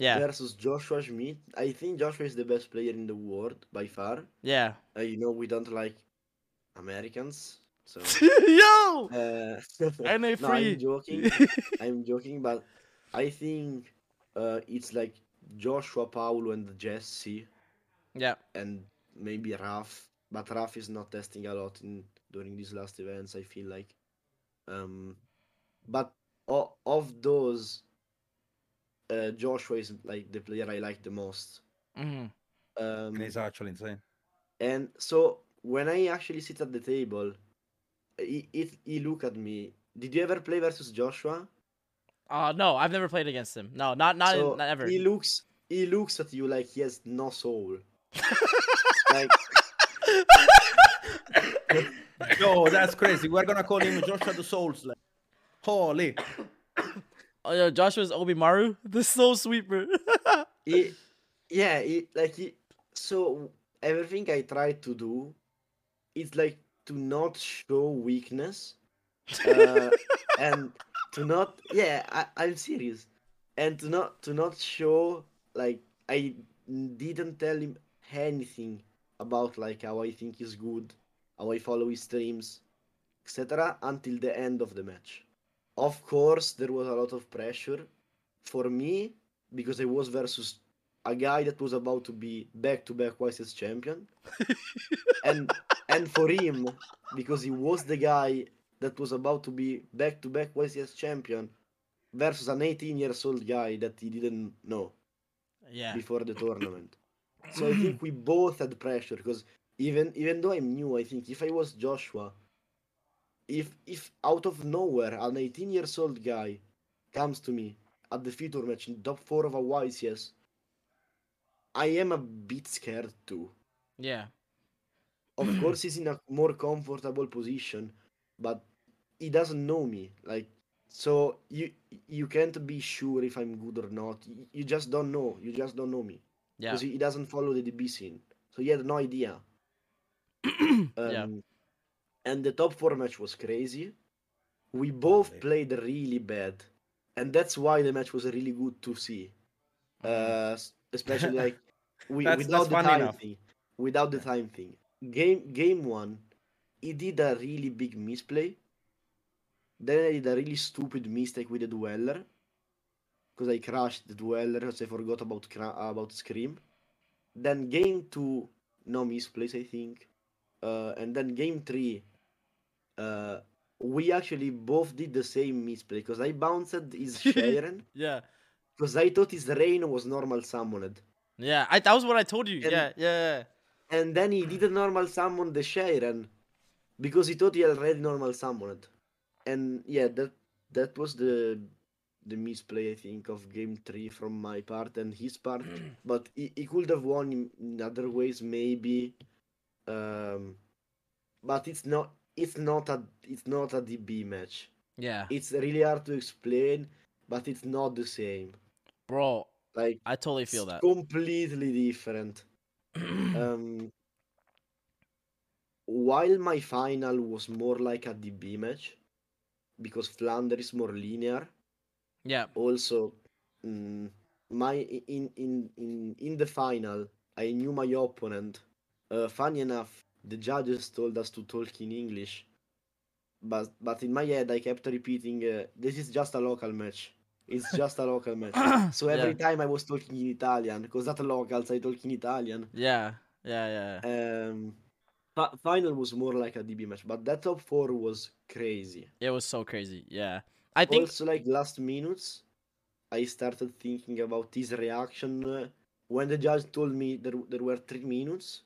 Yeah, versus Joshua Schmidt. I think Joshua is the best player in the world by far. yeah. Uh, you know we don't like Americans, so. Yo, Uh, NA no, free. I'm joking. I'm joking, but I think uh, it's like Joshua, Paulo, and Jesse, yeah, and maybe Raf. But Raf is not testing a lot in during these last events. I feel like, um, but o- of those, uh, Joshua is like the player I like the most. hmm Um, And he's actually insane. and so when I actually sit at the table, he, he, he look at me. Did you ever play versus Joshua? Uh no, I've never played against him. No, not not, so not ever. He looks he looks at you like he has no soul. like Yo, that's crazy. We're gonna call him Joshua the Soul Slayer. Holy. Oh, yeah, Joshua's Obi Maru, the soul sweeper. he, yeah, he, like he, so everything I try to do, is like to not show weakness, uh, and to not, yeah, I, I'm serious, and to not to not show like I didn't tell him anything about like how I think he's good, how I follow his streams, etc. until the end of the match. Of course, there was a lot of pressure for me because I was versus a guy that was about to be back to back YCS champion. and and for him, because he was the guy that was about to be back to back YCS champion versus an 18 years old guy that he didn't know yeah. before the tournament. So I think we both had pressure because even even though I'm new, I think if I was Joshua, if if out of nowhere an 18 years old guy comes to me at the feature match in top four of a YCS, I am a bit scared too. Yeah. Of course, he's in a more comfortable position, but he doesn't know me. Like, so you you can't be sure if I'm good or not. You, just don't know. You just don't know me Yeah. because he doesn't follow the DB scene, so he had no idea. Yeah. Um, And the top four match was crazy. We both played really bad, and that's why the match was really good to see. Uh, especially like we, That's- without that's the time enough. thing. Without the time thing. Game game one, he did a really big misplay. Then I did a really stupid mistake with the dweller, Because I crashed the dweller because I forgot about about Scream. Then game two, no misplays, I think. Uh, and then game three, uh, we actually both did the same misplay because I bounced his Scheiren Yeah. because I thought his rain was normal summoned. Yeah. I that was what I told you. And- yeah. Yeah. And then he didn't normal summon the Scheiren because he thought he already normal summoned. And yeah, that that was the the misplay I think of game three from my part and his part. but he, he could have won in, other ways maybe. Um but it's not it's not a it's not a DB match. Yeah. It's really hard to explain, but it's not the same. Bro, Like I totally feel it's that. completely different. um, while my final was more like a DB match, because Flanders is more linear. yeah. Also, mm, my in in in in the final, I knew my opponent. Uh, funny enough, the judges told us to talk in English, but but in my head I kept repeating, uh, "This is just a local match. It's just a local match." So every yeah. time I was talking in Italian, because at locals I talk in Italian. Yeah. Yeah. Yeah. Um, fi- final was more like a DB match, but that top four was crazy. It was so crazy. Yeah. I think Also, like last minutes, I started thinking about his reaction uh, when the judge told me there there were three minutes.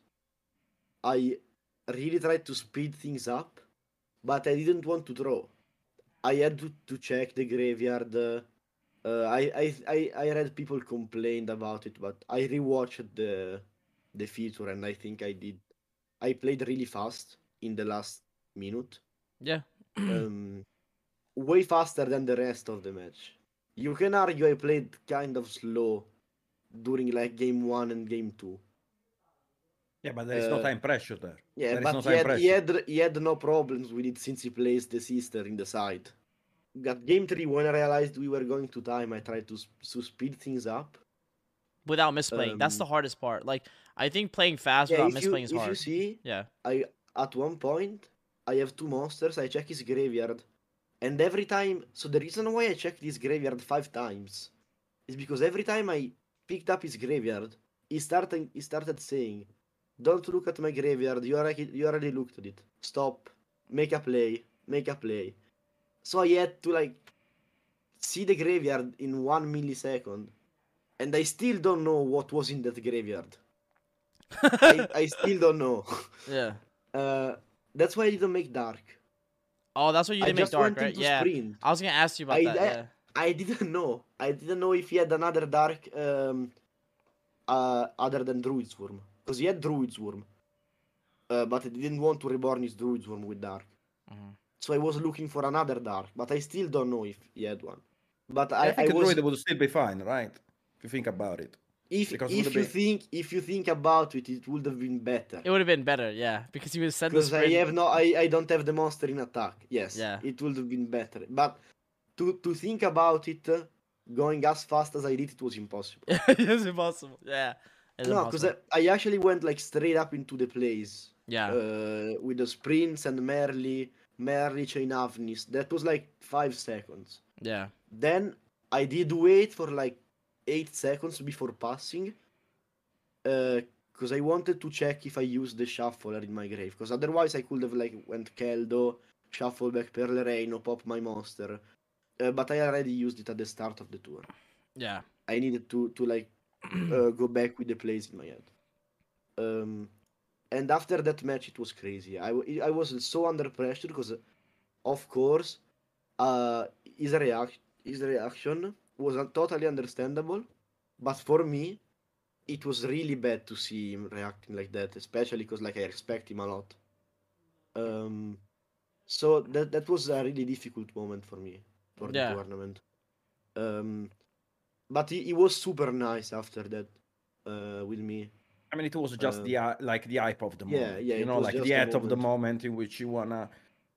I really tried to speed things up, but I didn't want to throw. I had to, to check the graveyard. Uh, uh, I, I I I read people complained about it, but I rewatched the the feature and I think I did. I played really fast in the last minute yeah. um, way faster than the rest of the match. You can argue I played kind of slow during like game one and game two. Yeah, but there is no Uh, time pressure there. Yeah, There is but no he, had, he, had, he had no problems with it since he plays the sister in the side. Got game three when I realized we were going to time. I tried to to speed things up. Without misplaying. That's the Um, hardest part. Like I think playing fast Yeah, without if you, misplaying is if hard. you see, Yeah. I at one point I have two monsters. I check his graveyard, and every time. So the reason why I checked his graveyard five times is because every time I picked up his graveyard, he started he started saying, "Don't look at my graveyard. You already you already looked at it. Stop. Make a play. Make a play." So I had to like see the graveyard in one millisecond, and I still don't know what was in that graveyard. I, I still don't know. yeah. Uh, that's why I didn't make dark. Oh, that's what you I didn't make just dark, right? Yeah. sprint. I was gonna ask you about I- that. I- yeah. I didn't know. I didn't know if he had another dark um, uh, other than Druid's Worm. Because he had Druid's Worm. Uh, but I didn't want to reborn his Druid's Worm with dark. Mhm. So I was looking for another dark, but I still don't know if he had one. But I, I, I, think a was druid would still be fine, right? If you think about it. if because if you been- think if you think about it, it would have been better. It would have been better, yeah, because he was sent Because I have no, I, I don't have the monster in attack. Yes, Yeah. it would have been better. But to to think about it, uh, going as fast as I did, it was impossible. it's impossible. Yeah. It's no, because. I, I actually went like straight up into the plays yeah. uh, with the sprints and Merrli, Merrli chain Havnis. That was like five seconds. yeah. Then I did wait for like eight seconds before passing. Uh, because I wanted to check if I used the shuffler in my grave. Because otherwise I could have like went Keldo, shuffle back Perlereino, or pop my monster. Uh, but I already used it at the start of the tour. Yeah. I needed to to like uh, go back with the plays in my head. Um, and after that match, it was crazy. I, I was so under pressure because, of course, uh, his reaction his reaction was totally understandable, but for me, it was really bad to see him reacting like that, especially because like I respect him a lot. Um, so that that was a really difficult moment for me for Yeah. the tournament. Um, but he, he was super nice after that uh, with me. I mean, it was just Uh, the hy- like the hype of the yeah, moment. yeah, You know, like the the of the moment. moment in which you wanna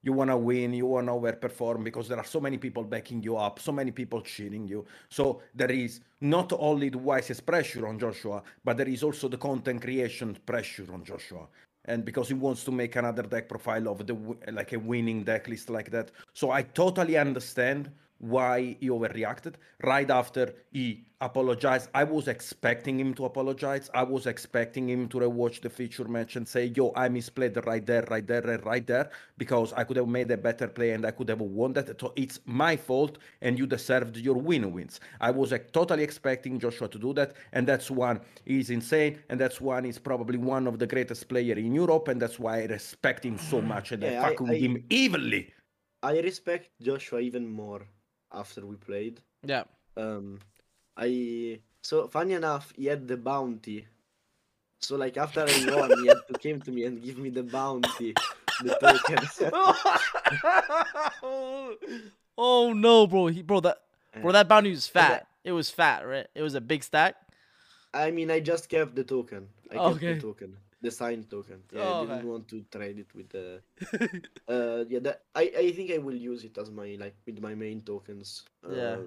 you wanna win, you wanna overperform because there are so many people backing you up, so many people cheering you. So there is not only the wisest pressure on Joshua, but there is also the content creation pressure on Joshua. And because he wants to make another deck profile of the like a winning deck list like that, so I totally understand why he overreacted right after he apologized. I was expecting him to apologize. I was expecting him to rewatch the feature match and say, "Yo, I misplayed right there, right there, and right there because I could have made a better play and I could have won that. So it's my fault, and you deserved your win wins." I was like, totally expecting Joshua to do that, and that's one he's insane, and that's one he's probably one of the greatest player in Europe, and that's why I respect him so much and Yeah, I I- fuck with I- him evenly. I respect Joshua even more after we played. Yeah. Um, I so funny enough, he had the bounty. So like after I won, he had to came to me and give me the bounty, the token. oh no, bro. He, bro, that bro, that bounty was fat. It was fat, right? It was a big stack. I mean, I just kept the token. I kept Okay. the token, the signed token. Yeah, Oh, I didn't okay. want to trade it with the. uh, yeah, that I I think I will use it as my like with my main tokens. Uh, Yeah.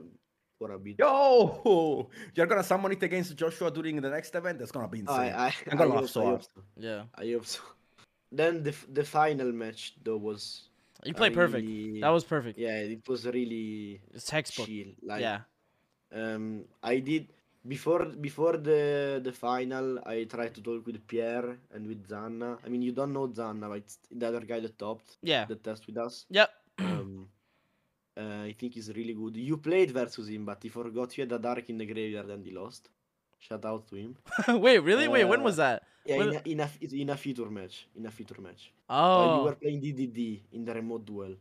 For a bit. Yo, you're gonna summon it against Joshua during the next event. That's gonna be insane. I, I, I'm gonna I laugh hope- so I hard. so. yeah. I hope so. Then the the final match though was. You a played perfect. really- That was perfect. Yeah, it was really It's textbook. chill. Like, yeah. Um, I did before before the the final. I tried to talk with Pierre and with Zanna. I mean, you don't know Zanna, but the other guy that topped Yeah. the test with us. Yep. Um, uh, I think he's really good. You played versus him, but he forgot you had a dark in the graveyard and he lost. Shout out to him. Wait, really? Wait, when Uh, was that? Yeah, in a, in a in a feature match. In a feature match. Uh, Oh. you were playing DDD in the remote duel.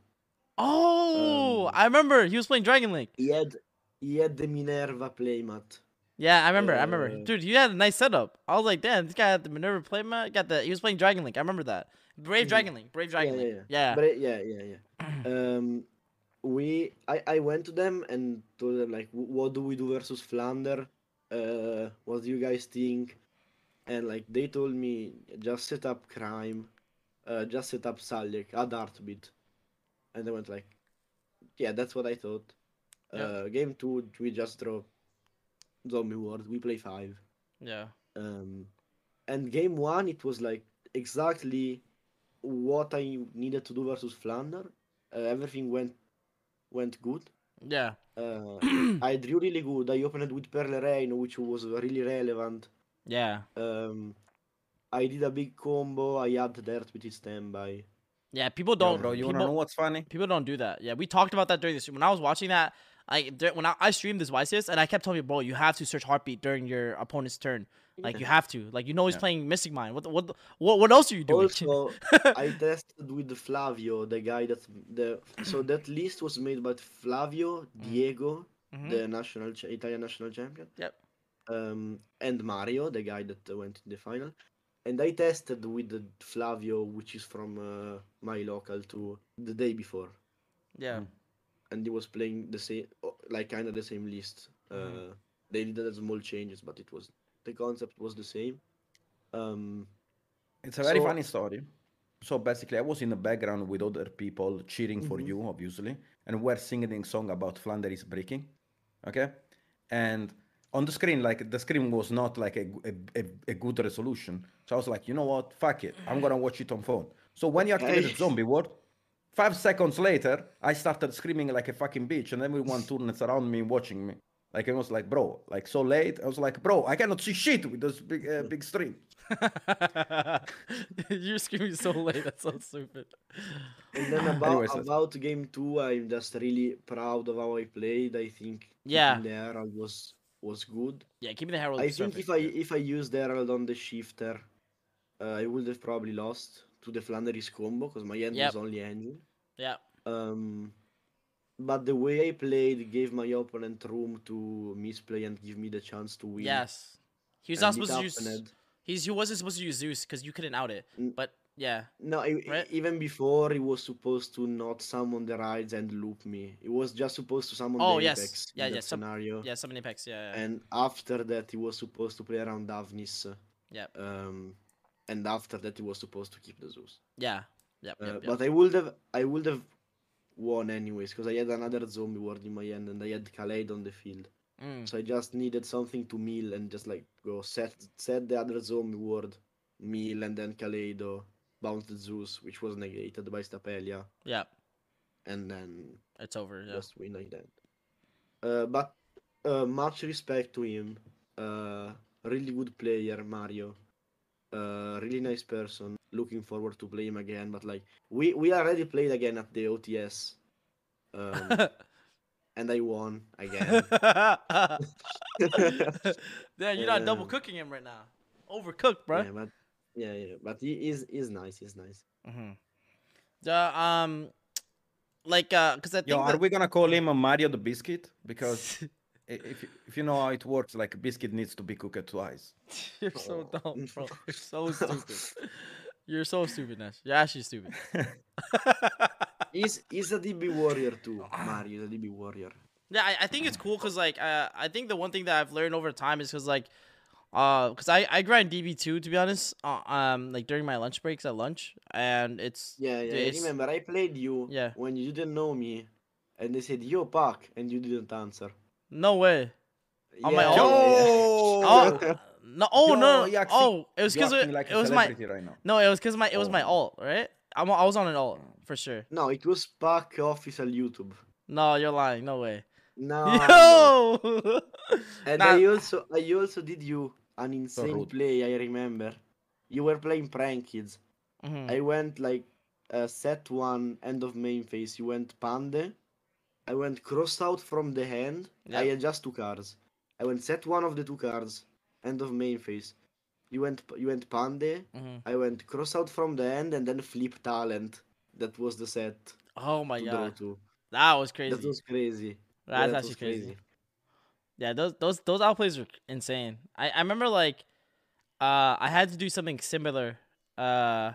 Oh, um, I remember. He was playing Dragon Link. He had he had the Minerva playmat. Yeah, I remember. I remember. Uh, Dude, you had a nice setup. I was like, damn, this guy had the Minerva playmat. Got the. He was playing Dragon Link. I remember that. Brave Mhm. Dragon Link. Brave Dragon yeah, Link. yeah, Yeah. But it- yeah, yeah, yeah. um, we I I went to them and told them like, what do we do versus Flander? Uh, what do you guys think? And like they told me, just set up Cryme, uh, just set up Sulliek, add Heartbeat, and I went like, yeah, that's what I thought. Yeah. Uh, game two, we just draw Zombie World. We play five. yeah. Um, and game one, it was like exactly what I needed to do versus Flander. Uh, everything went went good. Yeah. Uh, I drew really good. I opened with Perlereino, which was really relevant. Yeah. Um, I did a big combo. I had Dirt with his standby. Yeah, people don't. bro, you people, wanna know what's funny? people don't do that. Yeah, we talked about that during the stream. When I was watching that, like dur- when I, I streamed this YCS, and I kept telling you, bro, you have to search heartbeat during your opponent's turn. Like you have to. Like you know he's Yeah. playing Mystic Mine. What the- what the- what what else are you doing? Also, I tested with Flavio, the guy that the so that list was made by Flavio, Diego, Mhm. the national Italian national champion. Yep. Um, and Mario, the guy that uh, went in the final. And I tested with the Flavio, which is from uh, my local, to the day before, yeah. And he was playing the same, oh, like kind of the same list. Mhm. Uh, they did a small changes, but it was the concept was the same. Um, It's a very So- funny story. So basically, I was in the background with other people cheering for Mhm. you, obviously, and we're singing a song about Flanders breaking. Okay, and on the screen, like the screen was not like a, a, a, good resolution. So I was like, you know what? Fuck it. I'm gonna watch it on phone. So when you activated Nice. Zombie World, five seconds later, I started screaming like a fucking bitch, and everyone turned around me watching me. Like it was like, bro, like so late. I was like, bro, I cannot see shit with this big uh, big stream. You're screaming so late. That's so stupid. And then about Anyways, that's- about game two, I'm just really proud of how I played. I think Yeah. keeping the Herald was was good. Yeah, keeping the Herald. I think perfect, if I if I used the Herald on the shifter, uh, I would have probably lost to the Flanders combo because my end Yep. was only engine. Yeah. Um, but the way I played gave my opponent room to misplay and give me the chance to win. Yes. He was and not supposed to use. He's he wasn't supposed to use Zeus because you couldn't out it. But yeah, No, Right? even before he was supposed to not summon the rides and loop me. It was just supposed to summon Oh, the yes. Apex Yeah, in yeah, some- scenario. yeah, summon Apex. Yeah, yeah. And after that, he was supposed to play around Davnis. Yeah. Um, and after that, he was supposed to keep the Zeus. yeah. Yep, Uh, yep. But I would have, I would have won anyways because I had another Zombie World in my hand and I had Kaleido on the field. Mm. So I just needed something to mill and just like go set set the other Zombie World, mill, and then Kaleido bounced Zeus, which was negated by Stapelia, Yeah, and then it's over. Yeah. just win like that. Uh, but uh, much respect to him. Uh, really good player, Mario. Uh, really nice person. Looking forward to play him again. But like we we already played again at the OTS, um, and I won again. yeah, you're not double cooking him right now. Overcooked, bro. Yeah, but yeah, yeah, but he is is nice. He's nice. Mm-hmm. The um, like uh, cause I think Yo, are that- we gonna call him a Mario the Biscuit? Because i- if if you know how it works, like a biscuit needs to be cooked twice. you're so Oh. dumb, bro. You're so stupid. You're so stupid, Nash. You're actually stupid. He's he's a DB warrior too. Mario is a DB warrior. Yeah, I, I think it's cool because like uh, I think the one thing that I've learned over time is because like uh because I I grind DB two to be honest uh, um like during my lunch breaks at lunch and it's Yeah, yeah. I it's- remember I played you Yeah. when you didn't know me, and they said yo Pac, and you didn't answer. No way On my Yeah, own? yeah, yeah. oh no oh Yo, no you oh it was because it, like it was my right now. no it was because my it was my Oh. alt right I'm I was on an alt for sure No, it was Pac official YouTube. no you're lying no way No. yo And Nah. I also I also did you an insane rude. play. I remember. You were playing Prank-Kids. Mhm. I went like uh, set one end of main phase. You went pande. I went cross out from the hand. I Yep. had just two cards. I went set one of the two cards. End of main phase. You went you went pande. Mhm. I went cross out from the end and then flip talent. That was the set oh my god that was crazy That was crazy. Yeah, that's that actually was crazy. Yeah, those those those outplays were insane. I I remember like, uh, I had to do something similar, uh,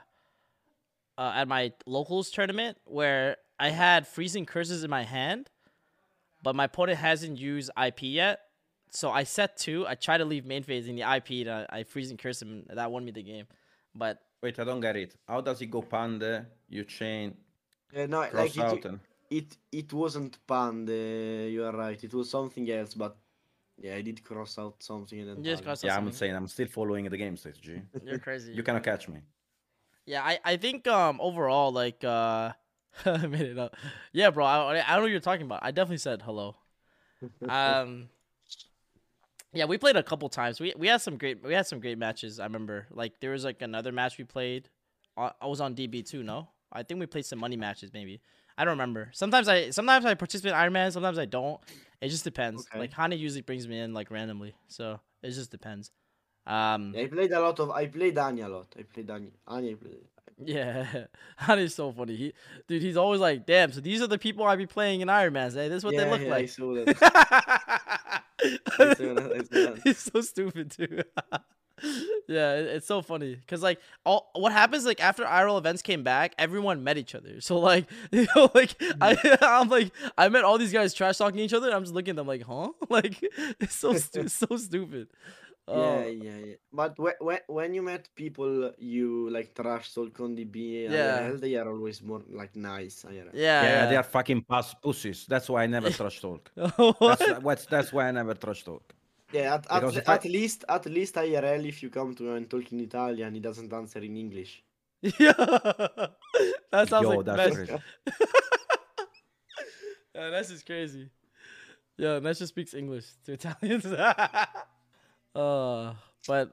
uh, at my locals tournament where I had freezing curses in my hand, but my opponent hasn't used IP yet. So I set two. I try to leave main phase in the IP. And I, I freezing curse him. and That won me the game. But Wait, I don't get it. How does it go panda? You chain, Yeah, no, cross like out, it, and it it wasn't pande. You are right. It was something else, but yeah, I did cross out something and then. you just cross out yeah, I'm something. saying I'm still following the game stage. G. You're crazy. You cannot catch me. Yeah, I, I think um overall like uh I made it up. Yeah, bro, I, I don't know what you're talking about. I definitely said hello. Um Yeah, we played a couple times. We we had some great we had some great matches. I remember like there was like another match we played. I, I was on DB too, no? I think we played some money matches maybe. I don't remember. Sometimes I sometimes I participate in Iron Man, sometimes I don't. It just depends. Okay. Like Hana usually brings me in like randomly, so it just depends. Um, I played a lot of. I played Anya a lot. I played Anya. Anya played. yeah, that is so funny. He, dude, he's always like, "Damn, so these are the people I be playing in Iron Man. Hey, this is what yeah, they look yeah, I like." saw that. I saw that, I saw that. He's so stupid too. yeah, it- it's so funny because like all what happens like after IRL events came back, everyone met each other. So like you know, like I I'm like I met all these guys trash talking each other. And I'm just looking at them like, huh? Like it's so stu- so stupid. Yeah, Oh, yeah, yeah. But when when when you met people you like trash talk on the DB, Yeah. IRL, they are always more like nice. IRL. yeah, Yeah, they are fucking pass pussies. That's why I never trash talk. What? That's, what's, that's why I never trash talk. Yeah, at, at, Because I- at least at least IRL if you come to him and talk in Italian, he doesn't answer in English. yeah, that sounds Yo, like that's best. crazy. Yeah, that's just crazy. Yeah, Ness just speaks English to Italians. Uh, but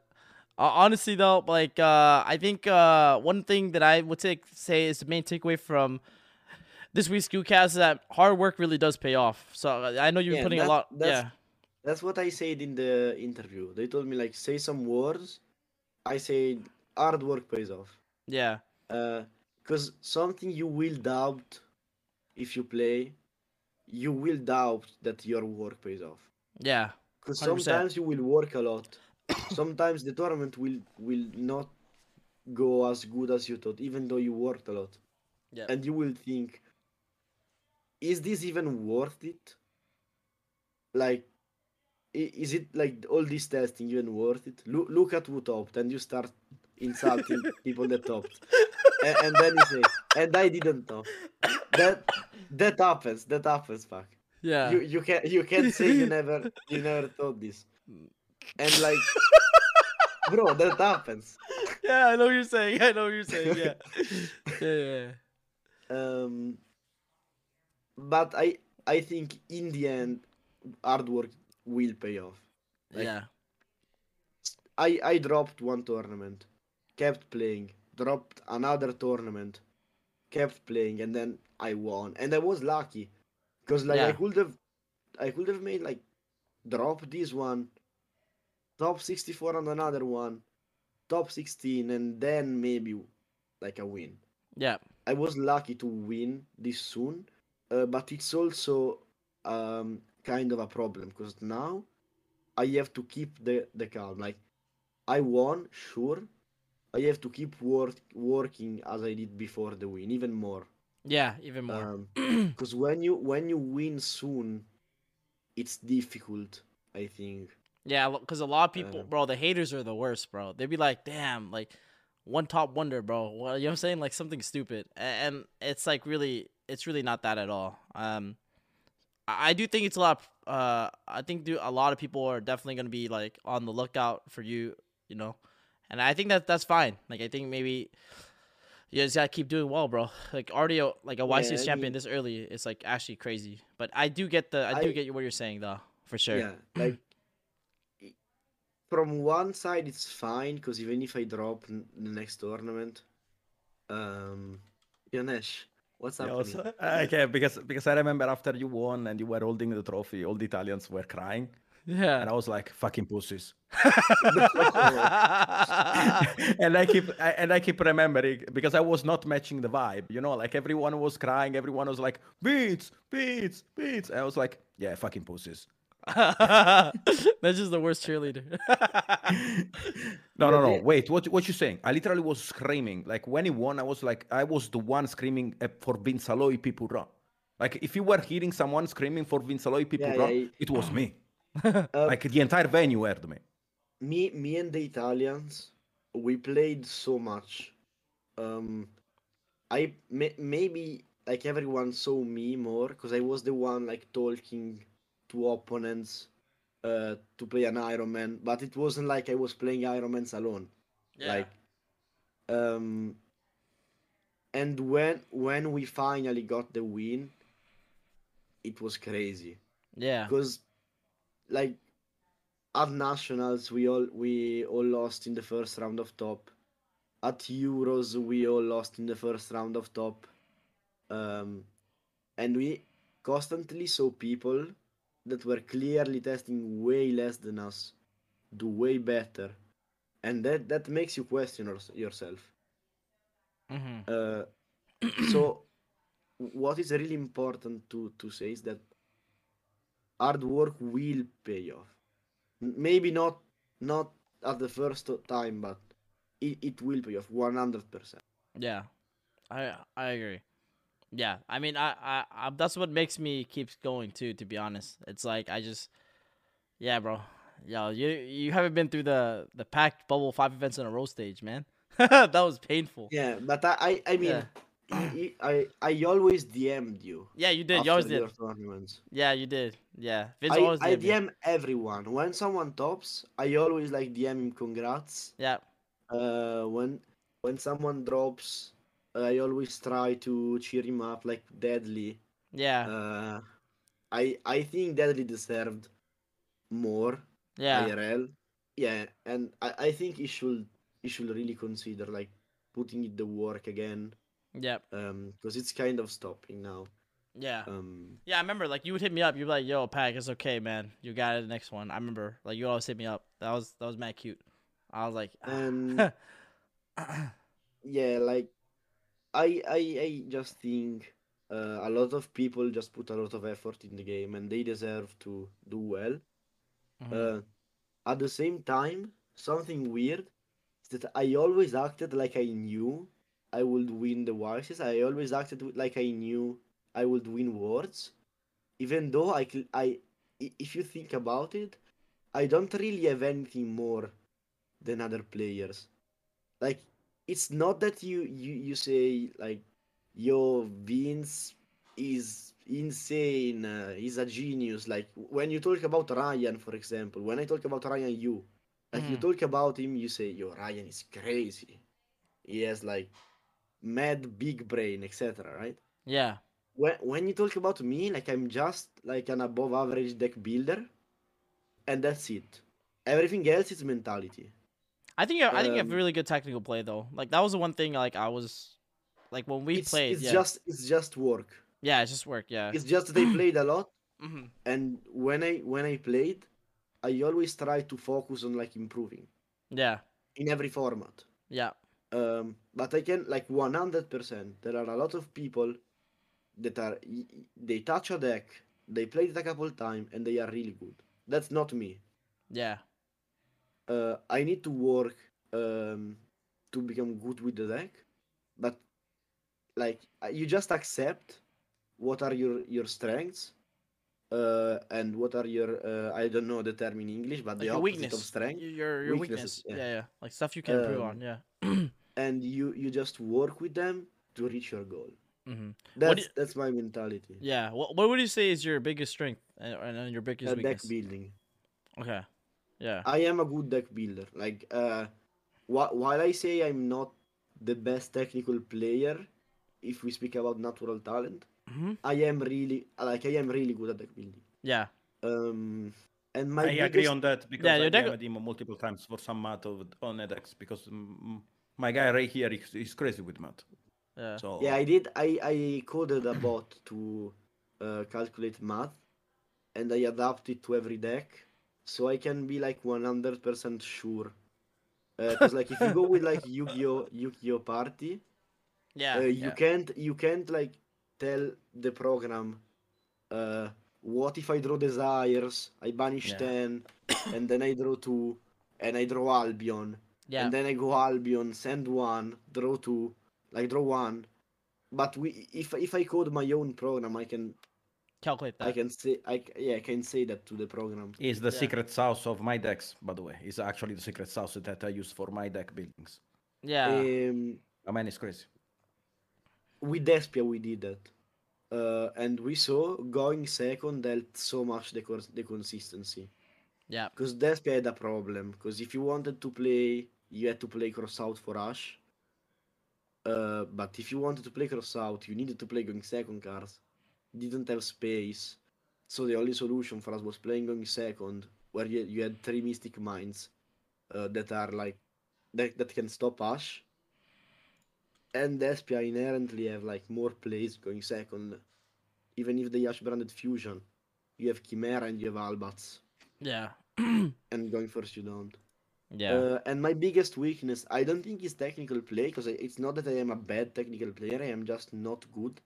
uh, honestly though, like uh, I think uh, one thing that I would say say is the main takeaway from this week's Guucast is that hard work really does pay off. So I know you've Yeah, been putting a lot. that's- Yeah, That's what I said in the interview. They told me like say some words. I said hard work pays off. yeah, Uh, because something you will doubt if you play, you will doubt that your work pays off. yeah, Because sometimes you will work a lot. sometimes the tournament will will not go as good as you thought, even though you worked a lot. yeah, And you will think, is this even worth it? Like, is it like all this testing even worth it? Look, look at who topped, and you start insulting people that topped, and, and then you say, and I didn't top. That that happens. That happens, fuck. Yeah. You you can you can't say you never you never thought this, and like, bro, that happens. yeah, I know what you're saying. I know what you're saying. Yeah, yeah, yeah. um but i i think in the end hard work will pay off Like- yeah. i i dropped one tournament kept playing dropped another tournament kept playing and then i won and i was lucky because like i could have i could have made like drop this one top 64 on another one top 16 and then maybe like a win Yeah, I was lucky to win this soon, uh, but it's also um, kind of a problem because now I have to keep the, the calm. Like I won, sure. I have to keep work, working as I did before the win, even more. Yeah, even more. Because when you when you win soon, it's difficult. I think. Yeah, because a lot of people, Uh, bro, the haters are the worst, bro. They'd be like, "Damn, like one top wonder, bro." Well, you know what I'm saying? Like something stupid, and it's like really, it's really not that at all. Um, I do think it's a lot. Uh, I think do a lot of people are definitely gonna be like on the lookout for you, you know, and I think that that's fine. Like I think maybe. You just gotta keep doing well, bro. Like already, a- like a YCS Yeah, I champion mean- this early, it's like actually crazy. But I do get the, I do I- get what you're saying though, for sure. Yeah, like from one side it's fine because even if I drop n- the next tournament, um, Yanesh, what's Yeah, happening? also- okay, because because I remember after you won and you were holding the trophy, all the Italians were crying, Yeah. and I was like, "Fucking pussies." and I keep I, and I keep remembering because I was not matching the vibe. You know, like everyone was crying, everyone was like, "Beats, beats, beats." And I was like, "Yeah, fucking pussies." That's just the worst cheerleader. No, no, no. Wait, what what you saying? I literally was screaming. Like when he won, I was like, I was the one screaming uh, for Vince Aloy Pipura. Like if you were hearing someone screaming for Vince Aloy Pipura, yeah, he- it was me. Uh, like the entire venue heard me. me, me and the Italians, we played so much. Um, I may, maybe like everyone saw me more because I was the one like talking to opponents uh to play an Iron Man, but it wasn't like I was playing Iron Man's alone. like um and when when we finally got the win it was crazy yeah. because like at nationals we all we all lost in the first round of top. At Euros we all lost in the first round of top, um, and we constantly saw people that were clearly testing way less than us do way better, and that that makes you question yours- yourself. hmm Uh, so what is really important to to say is that hard work will pay off maybe not not at the first time but it, it will pay off 100% Yeah, I I agree. Yeah, I mean, I, I I that's what makes me keep going too. To be honest, it's like I just, yeah, bro. Yo, you you haven't been through the the packed bubble five events in a row stage, man. that was painful. yeah but i i, I mean Yeah. Y- I, I always dm'd you Yeah, you did. You always did. tournaments Yeah, you did. Yeah, Vince I, always I dm everyone when someone tops i always like dm him congrats Yeah, uh, when when someone drops, I always try to cheer him up like Deadly. yeah, Uh, I I think Deadly deserved more yeah, IRL. Yeah, and I, I think he should he should really consider like putting in the work again. Yeah, Um, because it's kind of stopping now. yeah. Um, Yeah, I remember like you would hit me up. You'd be like, "Yo, Pak, it's okay, man. You got it. The next one." I remember like you always hit me up. That was that was mad cute. I was like, and yeah, like I I I just think uh, a lot of people just put a lot of effort in the game and they deserve to do well. Mhm. Uh, at the same time, something weird is that I always acted like I knew I would win the Wises. I always acted like I knew I would win Worlds, even though I, I, if you think about it, I don't really have anything more than other players. Like, it's not that you you you say like, yo, Vince is insane. Uh, he's a genius. Like when you talk about Ryan, for example, when I talk about Ryan, you like you Mhm. talk about him, you say, yo, Ryan is crazy. He has like mad big brain, etc. Right? yeah, When when you talk about me, like I'm just like an above average deck builder, and that's it. Everything else is mentality. I think you- I think you have Um, really good technical play though. Like that was the one thing like I was like when we it's, played. it's yeah, just it's just work. yeah, it's just work. Yeah. It's just they played a lot, hmm and when I when I played, I always try to focus on like improving Yeah. in every format. Yeah. Um, but I can like 100%. There are a lot of people that are they touch a deck, they played it a couple times, and they are really good. That's not me. Yeah. Uh, I need to work um, to become good with the deck, but like you just accept what are your your strengths. Uh, and what are your uh, I don't know the term in English, but Like the your opposite weakness. of strength. Your your weakness. Weaknesses, Yeah. yeah. yeah, Like stuff you can improve on. Um, Yeah. and you you just work with them to reach your goal. hmm That's you- that's my mentality. Yeah. What What would you say is your biggest strength and, and your biggest Uh, deck building. Okay. Yeah. I am a good deck builder. Like uh, wh- while I say I'm not the best technical player, if we speak about natural talent, hmm I am really like I am really good at deck building. Yeah. Um, and my I agree on that because Yeah, I your deck- DM'd him multiple times for some math of, on edX because mm, my guy right here is, is crazy with math. Yeah. So Yeah, I did. I I coded a bot to uh, calculate math, and I adapt it to every deck, so I can be like 100% sure. Because like if you go with like Yu-Gi-Oh, Yu-Gi-Oh Party, Yeah. uh, you yeah. can't you can't like tell the program, uh, what if I draw desires? I banish Yeah. ten, and then I draw two, and I draw Albion, yeah. and then I go Albion, send one, draw two, like draw one. But we, if if I code my own program, I can Calculate that. I can say I c- yeah I can say that to the program. is the Yeah. secret sauce of my decks, by the way. Is actually the secret sauce that I use for my deck buildings. Yeah. Um, I mean, it's crazy. with Despia we did that, uh, and we saw going second helped so much the cons- the consistency. yeah. Because Despia had a problem. Because if you wanted to play, you had to play cross out for Ash. Uh, but if you wanted to play cross out, you needed to play going second cards. Didn't have space. So the only solution for us was playing going second, where you, you had three Mystic Mines uh, that are like that, that can stop Ash. and Despia inherently have like more plays going second. Even if they Yash branded fusion, you have Chimera and you have Albaz, Yeah. and going first you don't. Yeah. Uh, and my biggest weakness, I don't think is technical play, because it's not that I am a bad technical player. I am just not good.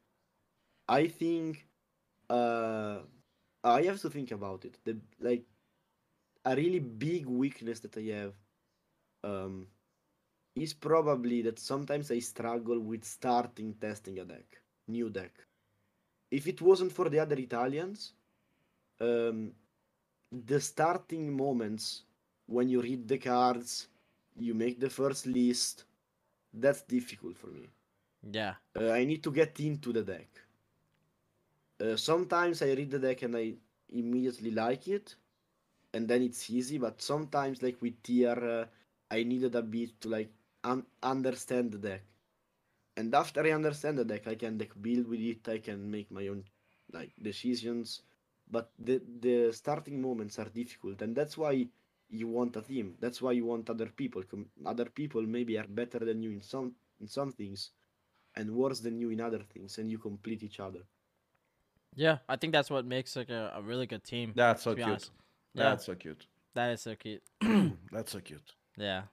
I think uh, I have to think about it. The like a really big weakness that I have um, is probably that sometimes I struggle with starting testing a deck, new deck. If it wasn't for the other Italians, um, the starting moments when you read the cards, you make the first list. That's difficult for me. yeah. Uh, I need to get into the deck. Uh, sometimes I read the deck and I immediately like it, and then it's easy. But sometimes, like with Tear, uh, I needed a bit to like un- understand the deck. And after I understand the deck, I can like build with it. I can make my own like decisions. But the the starting moments are difficult, and that's why you want a team. That's why you want other people. Other people maybe are better than you in some in some things, and worse than you in other things, and you complete each other. Yeah. I think that's what makes like a, a really good team. That's so cute. honest. Yeah. That's so cute. That is so cute. That's so cute. Yeah.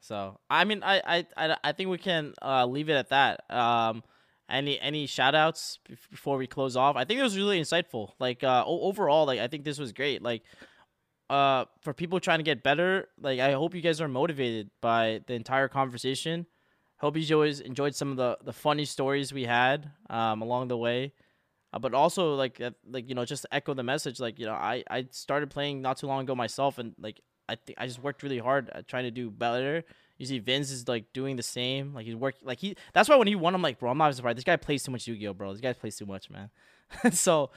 So I mean I I I, I think we can uh, leave it at that. Um, any any shout outs before we close off? I think it was really insightful. Like uh, overall, like I think this was great. Like uh, for people trying to get better, like I hope you guys are motivated by the entire conversation. Hope you always enjoyed some of the the funny stories we had um along the way. Uh, but also like uh, like you know just to echo the message like you know I I started playing not too long ago myself and like I think I just worked really hard at trying to do better. You see Vince is like doing the same. Like he's working like he that's why when he won I'm like, bro, I'm not surprised. This guy plays too much Yu-Gi-Oh, bro. This guy plays too much, man. so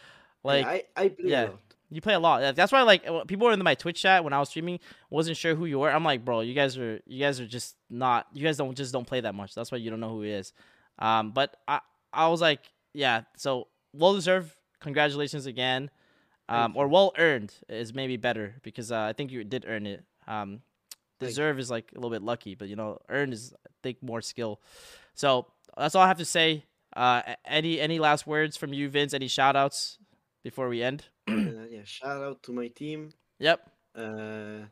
like Yeah, I I play yeah. lot. You play a lot. That's why like uh, people were in my Twitch chat when I was streaming wasn't sure who you were. I'm like, bro, you guys are you guys are just not you guys don't just don't play that much. That's why you don't know who he is. Um, but I I was like, yeah. So well deserved. Congratulations again. Um, or well earned is maybe better because uh, I think you did earn it. Um, deserve is like a little bit lucky, but you know, earned is I think more skill. So that's all I have to say. Uh, any any last words from you, Vince? Any shout outs before we end? Uh, yeah, shout out to my team. Yep. Uh,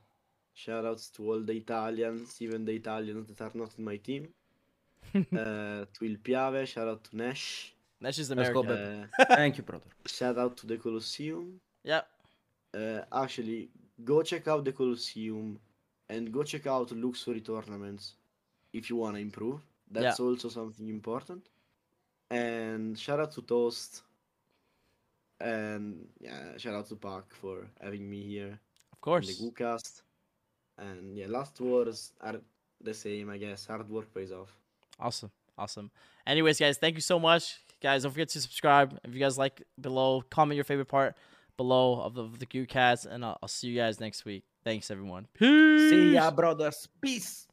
shout outs to all the Italians, even the Italians that are not in my team. uh, to Il Piave, shout out to Nash. That's just Let's go America. back. Thank you, brother. Shout out to the Colosseum. Yep. Uh, actually, go check out the Colosseum and go check out Luxury tournaments if you want to improve. That's also something important. And shout out to Toast. And yeah, shout out to Pak for having me here Of in the course. Guucast. And yeah, last words are the same, I guess. Hard work pays off. Awesome. Awesome. Anyways, guys, thank you so much. Guys, don't forget to subscribe. If you guys like below, comment your favorite part below of the, of the Guucast, and I'll, I'll see you guys next week. Thanks, everyone. Peace. See ya, brothers. Peace.